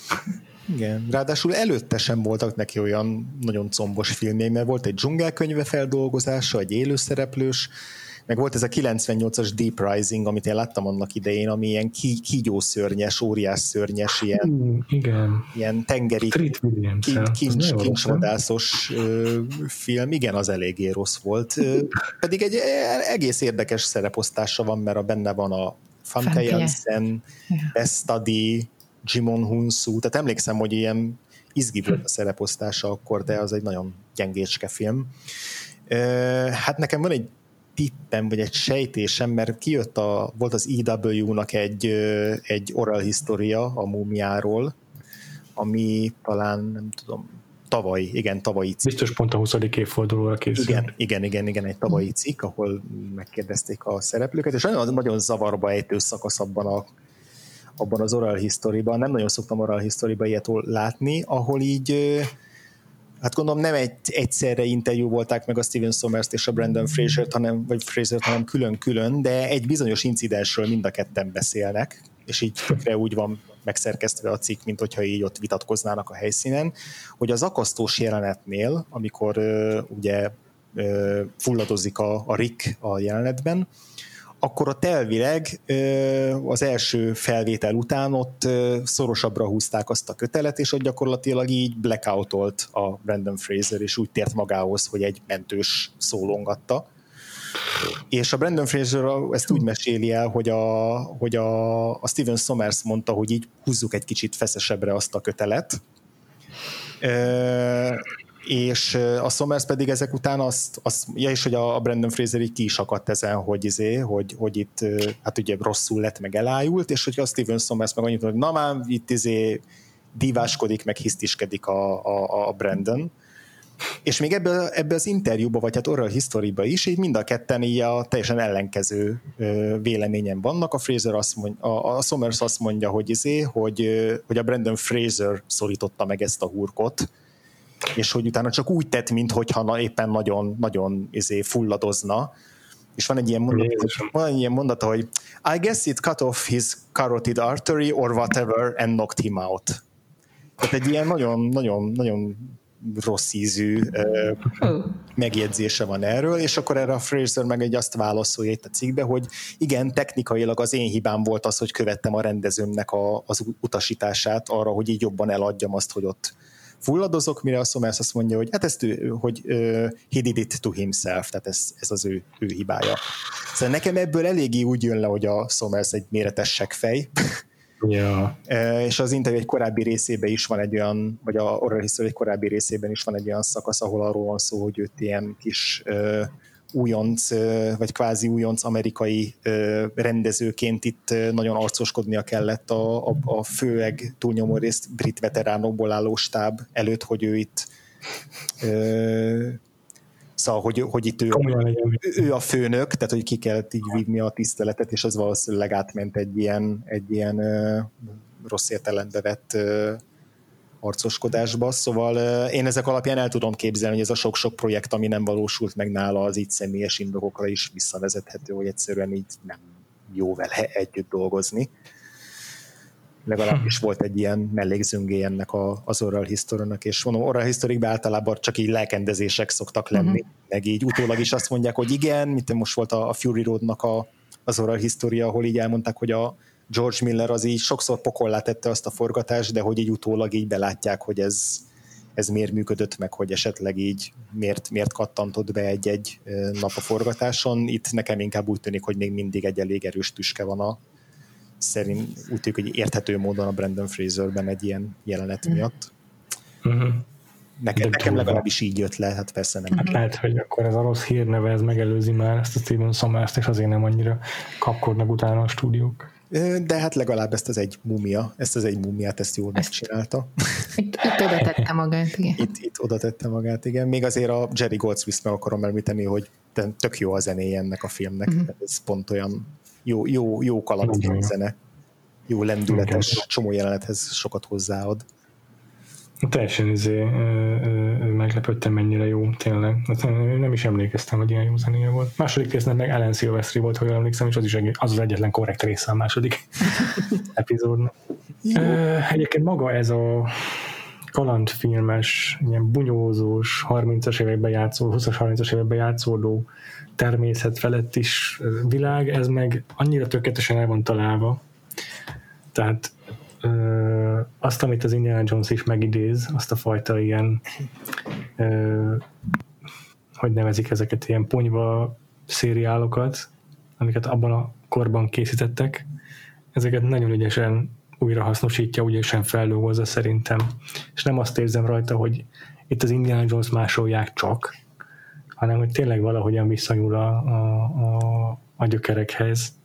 Igen, ráadásul előtte sem voltak neki olyan nagyon combos filmjei, mert volt egy dzsungelkönyve feldolgozása, egy élőszereplős, meg volt ez a 98-as Deep Rising, amit én láttam annak idején, ami ilyen ki, kígyószörnyes, óriás szörnyes, ilyen, uh, igen. ilyen tengeri kincs, kincs, kincsvadászos film. Igen, az eléggé rossz volt. Pedig egy e, egész érdekes szereposztása van, mert a benne van a Famke Janssen, Best Study, Jimon Hunsu, tehát emlékszem, hogy ilyen izgi volt a szereposztása akkor, de az egy nagyon gyengécske film. Hát nekem van egy tippem, vagy egy sejtésem, mert kijött a, volt az EW-nak egy, egy oral história a múmiáról, ami talán, nem tudom, tavaly, igen, tavalyi cikk. Biztos pont a 20. évfordulóra készült. Igen, igen, igen, igen, egy tavalyi cikk, ahol megkérdezték a szereplőket, és nagyon, nagyon zavarba ejtő szakasz abban a abban az oral historyban, nem nagyon szoktam oral historyban ilyet látni, ahol így hát gondolom nem egy, egyszerre interjú volták meg a Steven sommers és a Brandon Fraser-t, hanem, vagy Fraser-t, hanem külön-külön, de egy bizonyos incidensről mind a ketten beszélnek, és így tökre úgy van megszerkesztve a cikk, mint hogyha így ott vitatkoznának a helyszínen, hogy az akasztós jelenetnél, amikor uh, ugye uh, fulladozik a, a Rick a jelenetben, akkor ott elvileg az első felvétel után ott szorosabbra húzták azt a kötelet, és ott gyakorlatilag így blackoutolt a Brandon Fraser, és úgy tért magához, hogy egy mentős szólongatta. És a Brandon Fraser ezt úgy meséli el, hogy a, hogy a, a Steven Sommers mondta, hogy így húzzuk egy kicsit feszesebbre azt a kötelet, és a Somers pedig ezek után azt, azt ja, és hogy a Brandon Fraser így ki is akadt ezen, hogy, izé, hogy, hogy itt hát ugye rosszul lett, meg elájult, és hogy a Steven Somers meg annyit mondja, hogy na már itt izé diváskodik, meg hisztiskedik a, a, a Brandon, és még ebbe, ebbe az interjúba, vagy hát oral historyba is, így mind a ketten így a teljesen ellenkező véleményen vannak. A Fraser azt mondja, a, a Somers azt mondja, hogy, izé, hogy, hogy a Brandon Fraser szorította meg ezt a hurkot, és hogy utána csak úgy tett, mintha na, éppen nagyon, nagyon izé, fulladozna, és van egy ilyen mondata, van egy ilyen mondata, hogy I guess it cut off his carotid artery or whatever and knocked him out. Tehát egy ilyen nagyon, nagyon, nagyon rossz ízű uh, megjegyzése van erről, és akkor erre a Fraser meg egy azt válaszolja itt a cikkbe, hogy igen, technikailag az én hibám volt az, hogy követtem a rendezőmnek a, az utasítását arra, hogy így jobban eladjam azt, hogy ott fulladozok, mire a Somers azt mondja, hogy hát ezt ő, hogy uh, he did it to himself, tehát ez, ez az ő, ő hibája. Szóval nekem ebből eléggé úgy jön le, hogy a Somers egy méretes fej. Ja. És az interjú egy korábbi részében is van egy olyan, vagy a Oral History egy korábbi részében is van egy olyan szakasz, ahol arról van szó, hogy őt ilyen kis uh, újonc, vagy kvázi újonc amerikai rendezőként itt nagyon arcoskodnia kellett a, a, a főleg túlnyomó részt brit veteránokból álló stáb előtt, hogy ő itt Szóval, hogy, hogy itt ő, ő a főnök, tehát hogy ki kellett így vívni a tiszteletet, és az valószínűleg átment egy ilyen, egy ilyen rossz értelembe vett arcoskodásba, szóval én ezek alapján el tudom képzelni, hogy ez a sok-sok projekt, ami nem valósult meg nála, az így személyes indokokra is visszavezethető, hogy egyszerűen így nem jó vele együtt dolgozni. Legalábbis volt egy ilyen mellékzöngé ennek a, az oral history és mondom, oral history általában csak így lelkendezések szoktak lenni, uh-huh. meg így utólag is azt mondják, hogy igen, mint most volt a, a Fury Road-nak a, az oral history, ahol így elmondták, hogy a, George Miller az így sokszor pokollá tette azt a forgatást, de hogy így utólag így belátják, hogy ez, ez miért működött meg, hogy esetleg így miért, miért kattantott be egy-egy nap a forgatáson. Itt nekem inkább úgy tűnik, hogy még mindig egy elég erős tüske van a szerint úgy tűnik, hogy érthető módon a Brandon Fraserben egy ilyen jelenet mm. miatt. Uh-huh. Nekem, nekem legalábbis így jött le, hát persze nem. Hát lehet, hogy akkor ez a rossz hírneve, ez megelőzi már ezt a Steven Sommers-t, és azért nem annyira kapkodnak utána a stúdiók. De hát legalább ezt az egy mumia, ezt az egy mumiát, ezt jól megcsinálta. Itt, itt oda tette magát, igen. Itt, itt oda tette magát, igen. Még azért a Jerry Goldsmith meg akarom említeni, hogy tök jó a zenéje ennek a filmnek. Uh-huh. Ez pont olyan jó, jó, jó kaland zene. Jó lendületes, csomó jelenethez sokat hozzáad. Teljesen izé, meglepődtem, mennyire jó, tényleg. Hát, nem is emlékeztem, hogy ilyen jó zenéje volt. Második résznek meg Ellen Silvestri volt, hogy emlékszem, és az is az az egyetlen korrekt része a második epizódnak. Egyébként maga ez a kalandfilmes, ilyen bunyózós, 30-as években játszó, 20-as, 30-as években játszódó természet felett is világ, ez meg annyira tökéletesen el van találva. Tehát ö, azt, amit az Indiana Jones is megidéz, azt a fajta ilyen ö, hogy nevezik ezeket, ilyen ponyva szériálokat, amiket abban a korban készítettek, ezeket nagyon ügyesen újra hasznosítja, ügyesen feldolgozza szerintem. És nem azt érzem rajta, hogy itt az Indiana Jones másolják csak, hanem hogy tényleg valahogyan visszanyúl a, a, a, a gyökerekhez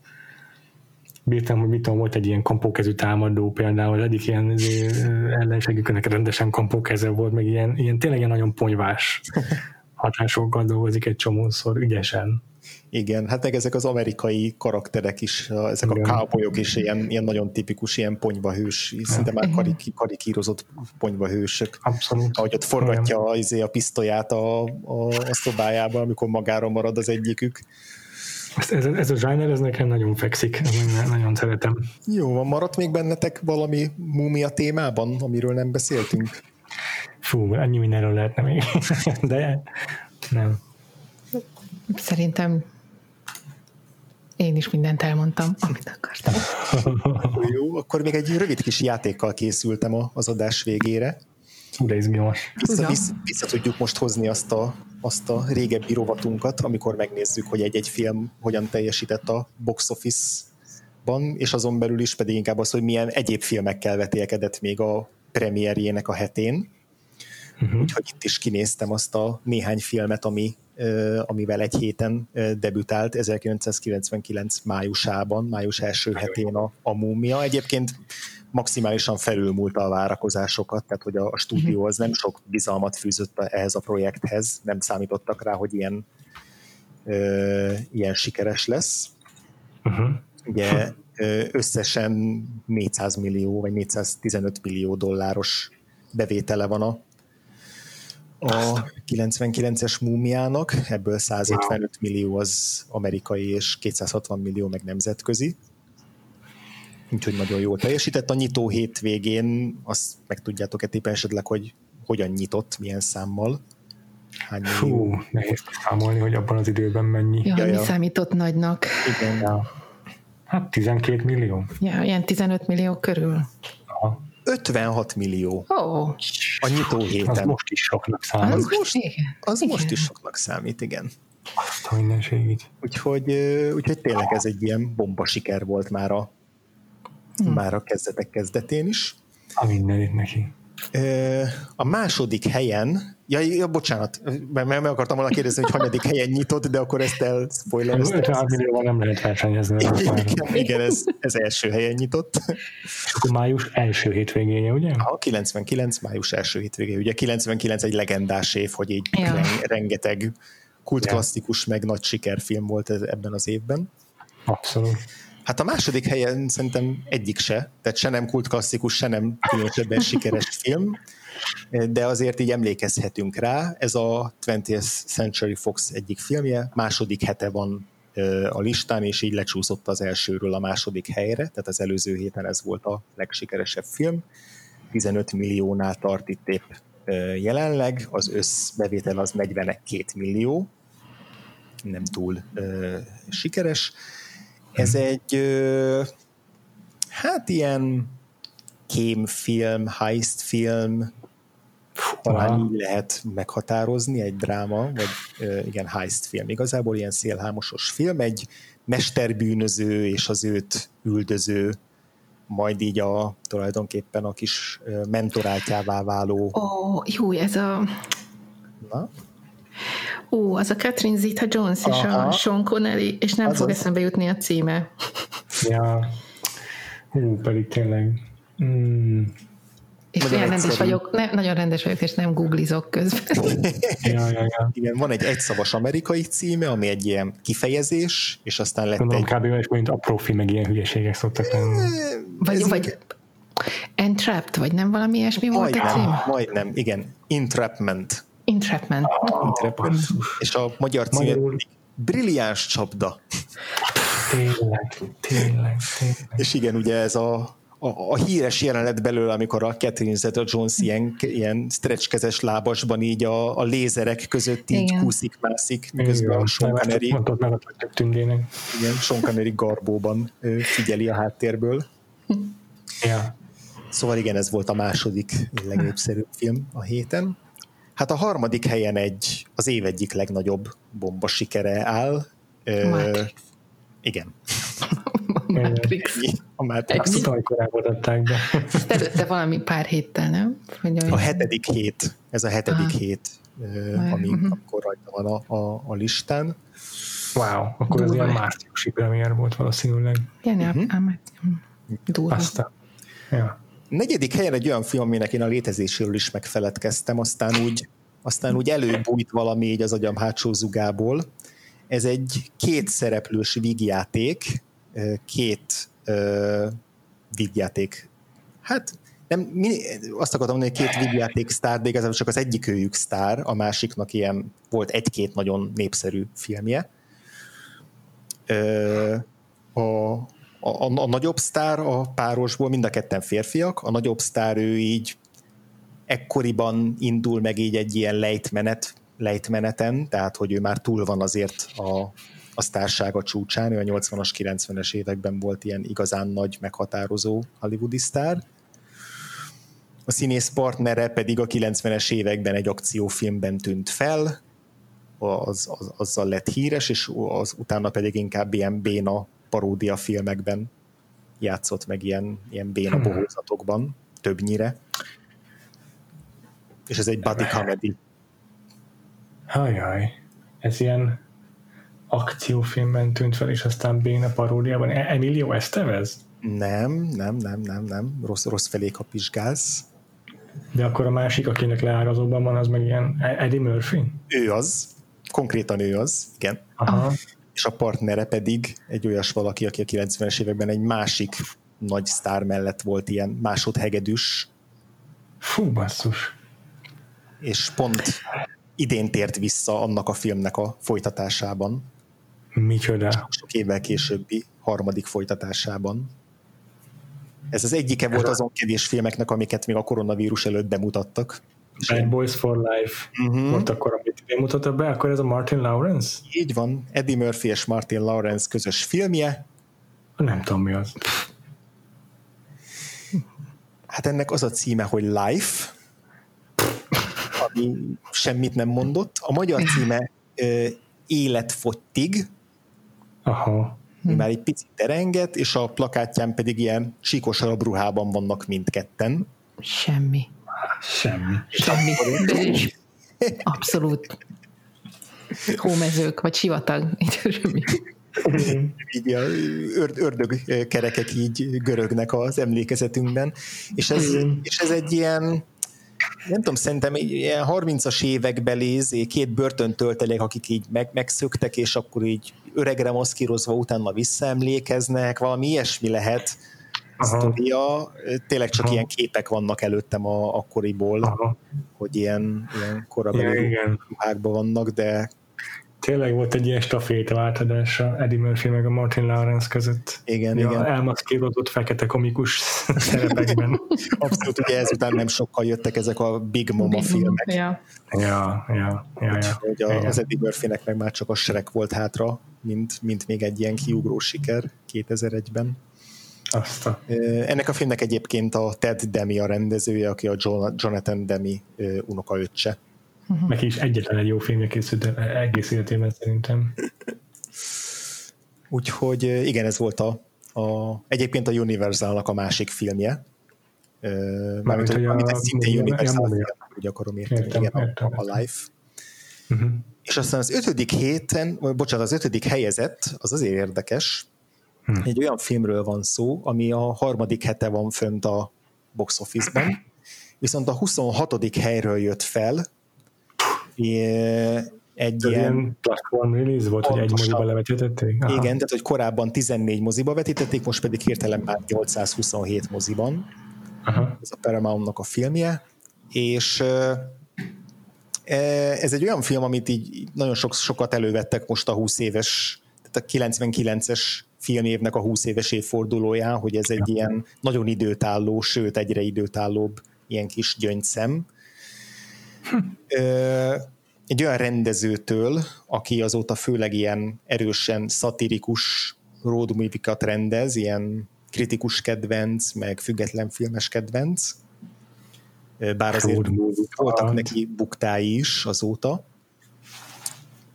bírtam, hogy mit tudom, volt egy ilyen kampókezű támadó például, egyik ilyen ellenségüknek rendesen kampókeze volt, meg ilyen, ilyen tényleg ilyen nagyon ponyvás hatásokkal dolgozik egy csomószor ügyesen. Igen, hát meg ezek az amerikai karakterek is, ezek Igen. a cowboyok is ilyen, ilyen nagyon tipikus, ilyen ponyvahős, szinte már karik, karikírozott ponyvahősök. Abszolút. Ahogy ott forgatja izé, a pisztolyát a, a, a szobájába, amikor magára marad az egyikük. Ez, ez, ez a zsáner, ez nekem nagyon fekszik, nagyon, nagyon szeretem. Jó, van, maradt még bennetek valami múmia témában, amiről nem beszéltünk? Fú, annyi mindenről lehetne még, de nem. Szerintem én is mindent elmondtam, amit akartam. Jó, akkor még egy rövid kis játékkal készültem az adás végére. De izgalmas. Vissza, vissza, vissza tudjuk most hozni azt a azt a régebbi rovatunkat, amikor megnézzük, hogy egy-egy film hogyan teljesített a box office-ban, és azon belül is pedig inkább az, hogy milyen egyéb filmekkel vetélkedett még a premierjének a hetén. Uh-huh. Úgyhogy itt is kinéztem azt a néhány filmet, ami, amivel egy héten debütált 1999 májusában, május első hetén a, a Múmia. Egyébként maximálisan felülmúlta a várakozásokat, tehát hogy a, a stúdió az nem sok bizalmat fűzött ehhez a projekthez, nem számítottak rá, hogy ilyen, ö, ilyen sikeres lesz. Uh-huh. Ugye összesen 400 millió vagy 415 millió dolláros bevétele van a, a 99-es múmiának, ebből 155 millió az amerikai és 260 millió meg nemzetközi úgyhogy nagyon jól teljesített. A nyitó hétvégén azt meg tudjátok-e esetleg, hogy hogyan nyitott, milyen számmal. Hány Fú, nehéz számolni, hogy abban az időben mennyi. Ja, ja, mi ja. számított nagynak? Igen. Ja. Hát 12 millió. Ja, ilyen 15 millió körül. Aha. 56 millió. Oh. A nyitó héten. Az most is soknak számít. Az, most, az igen. most is soknak számít, igen. Azt a mindenségét. Úgyhogy, úgyhogy tényleg ez egy ilyen bomba siker volt már a, hmm. már a kezdetek kezdetén is. A mindenit neki. A második helyen, ja, ja bocsánat, mert meg akartam volna kérdezni, hogy hanyadik helyen nyitott, de akkor ezt el spoilereztem. 56 millióval nem lehet versenyezni. Igen, igen ez, ez első helyen nyitott. És akkor május első hétvégéje, ugye? A 99 május első hétvégéje. Ugye 99 egy legendás év, hogy így ja. rengeteg kultklasszikus, meg nagy sikerfilm volt ebben az évben. Abszolút. Hát a második helyen szerintem egyik se, tehát se nem kultklasszikus, se nem különösebben sikeres film, de azért így emlékezhetünk rá. Ez a 20th Century Fox egyik filmje, második hete van a listán, és így lecsúszott az elsőről a második helyre, tehát az előző héten ez volt a legsikeresebb film. 15 milliónál tart itt épp jelenleg, az összbevétel az 42 millió, nem túl sikeres ez egy hát ilyen kémfilm, heist film, talán így lehet meghatározni egy dráma, vagy igen, heist film. Igazából ilyen szélhámosos film, egy mesterbűnöző és az őt üldöző, majd így a tulajdonképpen a kis mentorátjává váló. Ó, oh, jó, ez a... Na? Ó, az a Catherine Zeta-Jones és a Sean Connery, és nem az fog az... eszembe jutni a címe. Ja, hú, pedig tényleg... Mm. És nagyon rendes vagyok, ne, nagyon rendes vagyok, és nem googlizok közben. ja, ja, ja. Igen, van egy egyszavas amerikai címe, ami egy ilyen kifejezés, és aztán lett Gondolom, egy... kb. és mint a profi, meg ilyen hülyeségek szoktak lenni. Vagy, vagy Entrapped, vagy nem valami ilyesmi volt a cím? Majdnem, igen. Entrapment. Entrapment. Ah, Entrapment. És a magyar Magyarul... Brilliáns csapda. Tényleg, tényleg, tényleg. És igen, ugye ez a, a, a híres jelenet belőle, amikor a Catherine Zeta-Jones ilyen, ilyen stretchkezes lábasban így a, a lézerek között így igen. kúszik-mászik, miközben a Sean Connery, igen, Sean Connery garbóban figyeli a háttérből. Ja. Szóval igen, ez volt a második legnépszerűbb film a héten. Hát a harmadik helyen egy, az év egyik legnagyobb bomba sikere áll. Matrix. igen. Matrix. A Matrix. Azt tudom, hogy adták be. Ezt előtte valami pár héttel, nem? Hogy a hetedik hét. Ez a hetedik Aha. hét, ami uh-huh. akkor rajta van a, a, a listán. Wow, akkor Durva. ez ilyen márciusi premier volt valószínűleg. Igen, uh-huh. Durva. Aztán, ja negyedik helyen egy olyan film, aminek én a létezéséről is megfeledkeztem, aztán úgy, aztán úgy előbújt valami így az agyam hátsó zugából. Ez egy két szereplős vígjáték, két uh, vígjáték. Hát nem, azt akartam mondani, hogy két vígjáték sztár, de igazából csak az egyik őjük sztár, a másiknak ilyen volt egy-két nagyon népszerű filmje. a, a, a, nagyobb sztár a párosból mind a ketten férfiak, a nagyobb sztár ő így ekkoriban indul meg így egy ilyen lejtmenet, lejtmeneten, tehát hogy ő már túl van azért a, a sztársága csúcsán, ő a 80-as, 90-es években volt ilyen igazán nagy, meghatározó hollywoodi sztár. A színész partnere pedig a 90-es években egy akciófilmben tűnt fel, az, az, azzal lett híres, és az utána pedig inkább ilyen béna paródia filmekben játszott meg ilyen, ilyen béna hmm. bohózatokban, többnyire. És ez egy buddy comedy. Hajjaj, ez ilyen akciófilmben tűnt fel, és aztán béna paródiában. E- Emilio Estevez? Nem, nem, nem, nem, nem. Rossz, rossz felé kapizsgálsz. De akkor a másik, akinek leárazóban van, az meg ilyen Eddie Murphy? Ő az. Konkrétan ő az, igen. Aha és a partnere pedig egy olyas valaki, aki a 90-es években egy másik nagy sztár mellett volt ilyen másodhegedűs. Fú, basszus. És pont idén tért vissza annak a filmnek a folytatásában. Micsoda? Sok évvel későbbi harmadik folytatásában. Ez az egyike volt azon kevés filmeknek, amiket még a koronavírus előtt bemutattak. Bad Boys for Life uh-huh. volt akkor, amit én mutatta be, akkor ez a Martin Lawrence? Így van, Eddie Murphy és Martin Lawrence közös filmje. Nem tudom mi az. Hát ennek az a címe, hogy Life, ami semmit nem mondott. A magyar címe Életfogytig, Aha. Már egy picit terenget, és a plakátján pedig ilyen síkosabb ruhában vannak mindketten. Semmi. Semmi. Semmi. Abszolút. Hómezők, vagy sivatag. Semmi. így a ördög kerekek így görögnek az emlékezetünkben, és ez, és ez egy ilyen nem tudom, szerintem ilyen 30-as évekbeli két börtöntöltelék, akik így meg, megszöktek, és akkor így öregre maszkírozva utána visszaemlékeznek, valami ilyesmi lehet a sztoria. Tényleg csak Aha. ilyen képek vannak előttem a, akkoriból, Aha. hogy ilyen, ilyen korabeli ruhákban vannak, de Tényleg volt egy ilyen stafétaváltadása Eddie Murphy meg a Martin Lawrence között. Igen, ja, igen. Elmaszkírozott fekete komikus szerepekben. Abszolút, ugye ezután nem sokkal jöttek ezek a Big Mama Big filmek. Ja, ja, ja. ja, ja. Hogy a, az Eddie Murphynek meg már csak a Shrek volt hátra, mint, mint még egy ilyen kiugró siker 2001-ben. Azt a... Ennek a filmnek egyébként a Ted Demi a rendezője, aki a Jonathan Demi unokaöccse. Uh-huh. Meg is egyetlen egy jó filmje készült egész életében szerintem. Úgyhogy igen, ez volt a, a egyébként a Universalnak a másik filmje. Mármint, hogy, hogy a, szintén Universal film, úgy akarom érteni, értem, igen, értem, a, a Life. Uh-huh. És aztán az ötödik héten, vagy bocsánat, az ötödik helyezett, az azért érdekes, hmm. egy olyan filmről van szó, ami a harmadik hete van fönt a box office-ban, viszont a 26. helyről jött fel, egy ilyen... ilyen platform release volt, hogy egy moziba levetítették? Aha. Igen, tehát hogy korábban 14 moziba vetítették, most pedig hirtelen már 827 moziban. Aha. Ez a Paramountnak a filmje, és e, ez egy olyan film, amit így nagyon sok, sokat elővettek most a 20 éves, tehát a 99-es filmévnek a 20 éves évfordulóján, hogy ez egy ilyen nagyon időtálló, sőt egyre időtállóbb ilyen kis gyöngyszem, egy olyan rendezőtől, aki azóta főleg ilyen erősen szatirikus road movie rendez, ilyen kritikus kedvenc, meg független filmes kedvenc, bár azért voltak neki buktái is azóta,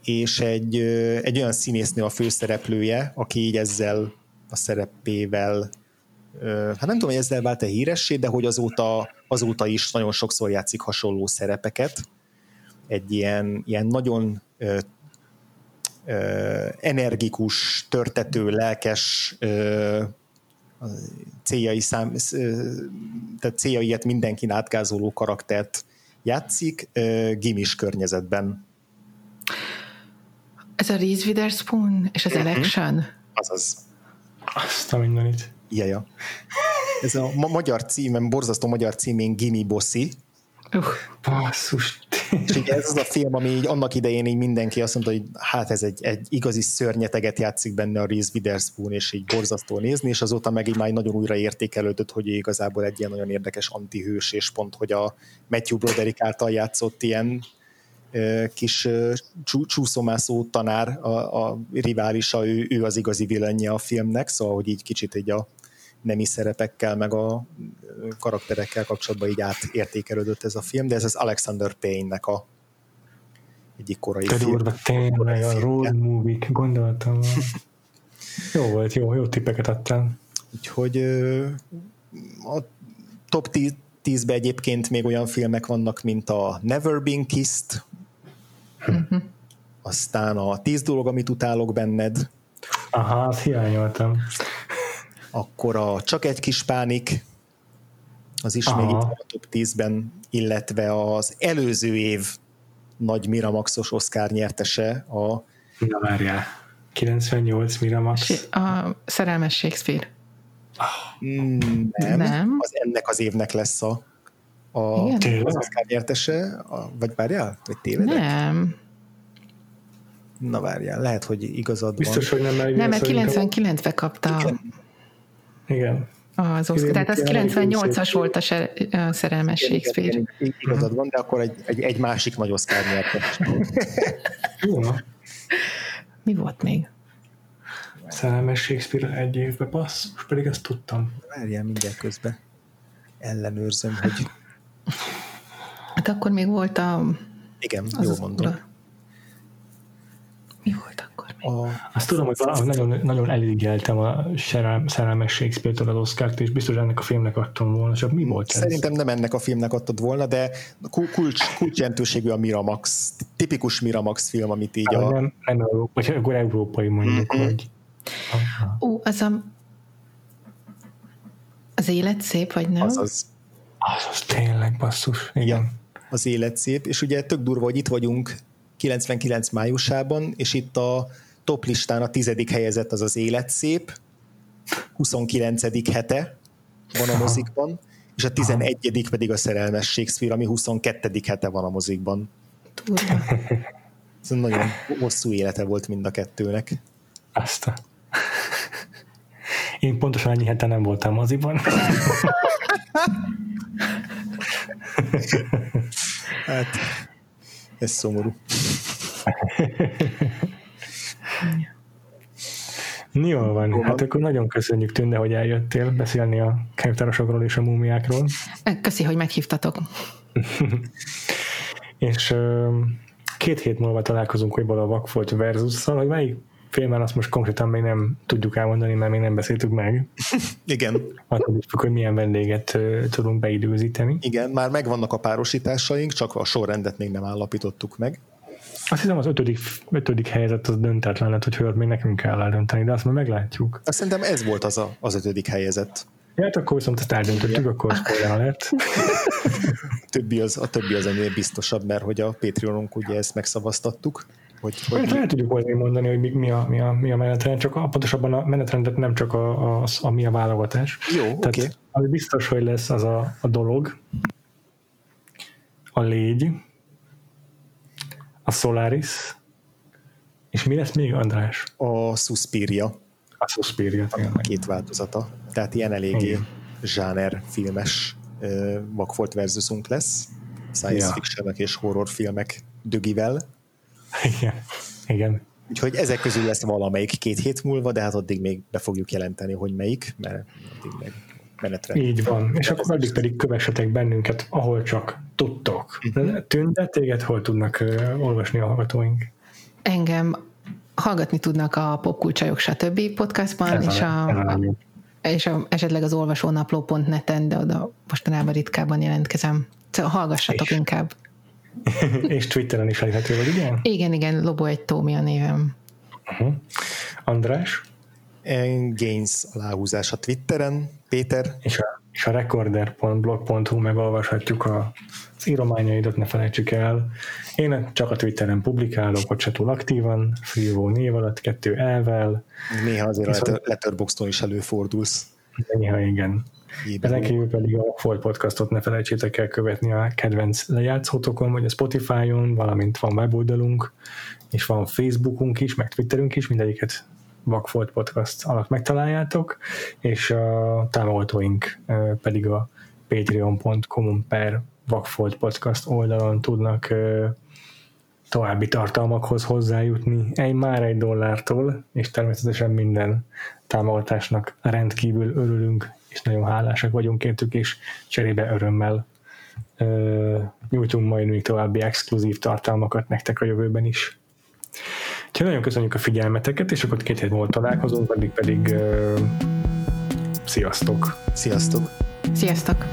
és egy, egy olyan színésznő a főszereplője, aki így ezzel a szerepével hát nem tudom, hogy ezzel vált-e híressé, de hogy azóta, azóta is nagyon sokszor játszik hasonló szerepeket. Egy ilyen, ilyen nagyon ö, ö, energikus, törtető, lelkes ö, céljai szám, tehát céljaiet mindenkin átgázoló karaktert játszik gimis környezetben. Ez a Reese Witherspoon és az mhm. Election? Azaz. Azt a mindenit. Jaja. Ez a ma- magyar címem, borzasztó magyar címén Gimi Bossi. Uh, basszus. És ugye ez az a film, ami így annak idején így mindenki azt mondta, hogy hát ez egy, egy igazi szörnyeteget játszik benne a Reese Witherspoon, és így borzasztó nézni, és azóta meg így már nagyon újra értékelődött, hogy igazából egy ilyen nagyon érdekes antihős, és pont, hogy a Matthew Broderick által játszott ilyen kis csúszomászó tanár, a, a riválisa, ő, ő az igazi villenje a filmnek, szóval, hogy így kicsit egy a nemi szerepekkel, meg a karakterekkel kapcsolatban így átértékelődött ez a film, de ez az Alexander Payne-nek a egyik korai Te film. Durva, tényleg a road movie gondoltam. jó volt, jó, jó tippeket adtál. Úgyhogy a top 10-ben egyébként még olyan filmek vannak, mint a Never Been Kissed, uh-huh. aztán a Tíz dolog, amit utálok benned. Aha, azt hiányoltam akkor a Csak egy kis pánik, az is Aha. még itt a top 10-ben, illetve az előző év nagy Miramaxos Oscar nyertese a... Na várjál, 98 Miramax. A Szerelmes Shakespeare. Mm, nem, nem, az ennek az évnek lesz a, a az Oscar nyertese, a, vagy várjál? Vagy tévedek? Nem. Na várjál, lehet, hogy igazad Biztos, van. hogy nem, Nem, mert 99-ben kapta. Igen. Igen. az Oscar. Tehát az 98-as volt a, ser, a szerelmes Shakespeare. Igazad van, de akkor egy, egy, egy másik nagy Oscar nyert. Jó, Mi volt még? Szerelmes Shakespeare egy évbe passz, most pedig ezt tudtam. Várjál mindjárt közben. Ellenőrzöm, hogy... Hát akkor még volt a... Igen, jó mondom. Mi volt akkor még? A, Azt tudom, hogy valahogy nagyon, nagyon elégéltem a szerelmes Shakespeare-től az Oscar-t, és biztos ennek a filmnek adtam volna, csak mi volt ez? Szerintem nem ennek a filmnek adtad volna, de kulcs, kulcsjelentőségű a Miramax, tipikus Miramax film, amit így hát, a... Nem, nem Európa, vagy akkor európai mondjuk, mm-hmm. hogy... Ó, az a... Az élet szép, vagy nem? Az az. Az, tényleg basszus, igen. Ja, az élet szép, és ugye tök durva, hogy itt vagyunk 99 májusában, és itt a top listán a tizedik helyezett az az élet szép, 29. hete van a mozikban, és a 11. pedig a szerelmes Shakespeare, ami 22. hete van a mozikban. Durva. Ez nagyon hosszú élete volt mind a kettőnek. Azt a... Én pontosan annyi hete nem voltam moziban. hát, ez szomorú. Jól van. Hát akkor nagyon köszönjük Tünde, hogy eljöttél beszélni a könyvtárosokról és a múmiákról. Köszi, hogy meghívtatok. és két hét múlva találkozunk újból a Vakfolt versus hogy melyik filmen azt most konkrétan még nem tudjuk elmondani, mert még nem beszéltük meg. Igen. Attól is hogy milyen vendéget tudunk beidőzíteni. Igen, már megvannak a párosításaink, csak a sorrendet még nem állapítottuk meg. Azt hiszem az ötödik, ötödik helyzet az döntetlen lett, hogy hört még nekünk kell eldönteni, de azt már meglátjuk. Azt szerintem ez volt az a, az ötödik helyzet. Ja, hát akkor viszont ezt eldöntöttük, akkor spoiler alert. a többi az, a többi az ennél biztosabb, mert hogy a Patreonunk ugye ezt megszavaztattuk. Hogy, hogy hát el tudjuk majd mondani, hogy mi, mi, a, mi, a, mi a menetrend, csak a, pontosabban a menetrendet nem csak a, a, a mi a válogatás. Jó, oké. Okay. Ami biztos, hogy lesz az a, a dolog, a légy, a Solaris, és mi lesz még, András? A Suspiria. A Suspiria, A két változata. Tehát ilyen eléggé zsáner filmes uh, Vakfolt versusunk lesz. Science ja. fiction és horrorfilmek dögivel. Igen. Igen. Úgyhogy ezek közül lesz valamelyik két hét múlva, de hát addig még be fogjuk jelenteni, hogy melyik, mert addig meg menetre. Így van, és akkor addig pedig kövessetek bennünket, ahol csak tudtok. Uh-huh. Tünde, téged hol tudnak olvasni a hallgatóink? Engem hallgatni tudnak a Popkulcsajok stb. podcastban, ez és a, a, és a, esetleg az olvasónapló.net-en, de oda mostanában ritkában jelentkezem. Szóval hallgassatok és, inkább. és Twitteren is elérhető vagy, ugye? Igen, igen, Lobo egy Tómi a névem. Uh-huh. András? Gains aláhúzás a Twitteren, Péter. És a, és a recorder.blog.hu megolvashatjuk a, az írományaidat, ne felejtsük el. Én csak a Twitteren publikálok, ott se túl aktívan, Freevo név alatt, kettő elvel. Néha azért a Letterboxdon is előfordulsz. Néha igen. Ezen kívül pedig a Fold Podcastot ne felejtsétek el követni a kedvenc lejátszótokon, vagy a Spotify-on, valamint van weboldalunk, és van Facebookunk is, meg Twitterünk is, mindegyiket Vakfolt Podcast alatt megtaláljátok, és a támogatóink pedig a patreon.com per Vakfolt Podcast oldalon tudnak további tartalmakhoz hozzájutni. Egy már egy dollártól, és természetesen minden támogatásnak rendkívül örülünk, és nagyon hálásak vagyunk értük, és cserébe örömmel ö, nyújtunk majd még további exkluzív tartalmakat nektek a jövőben is. Úgyhogy nagyon köszönjük a figyelmeteket, és akkor két hét múlva találkozunk, addig pedig uh, sziasztok! Sziasztok! Sziasztok!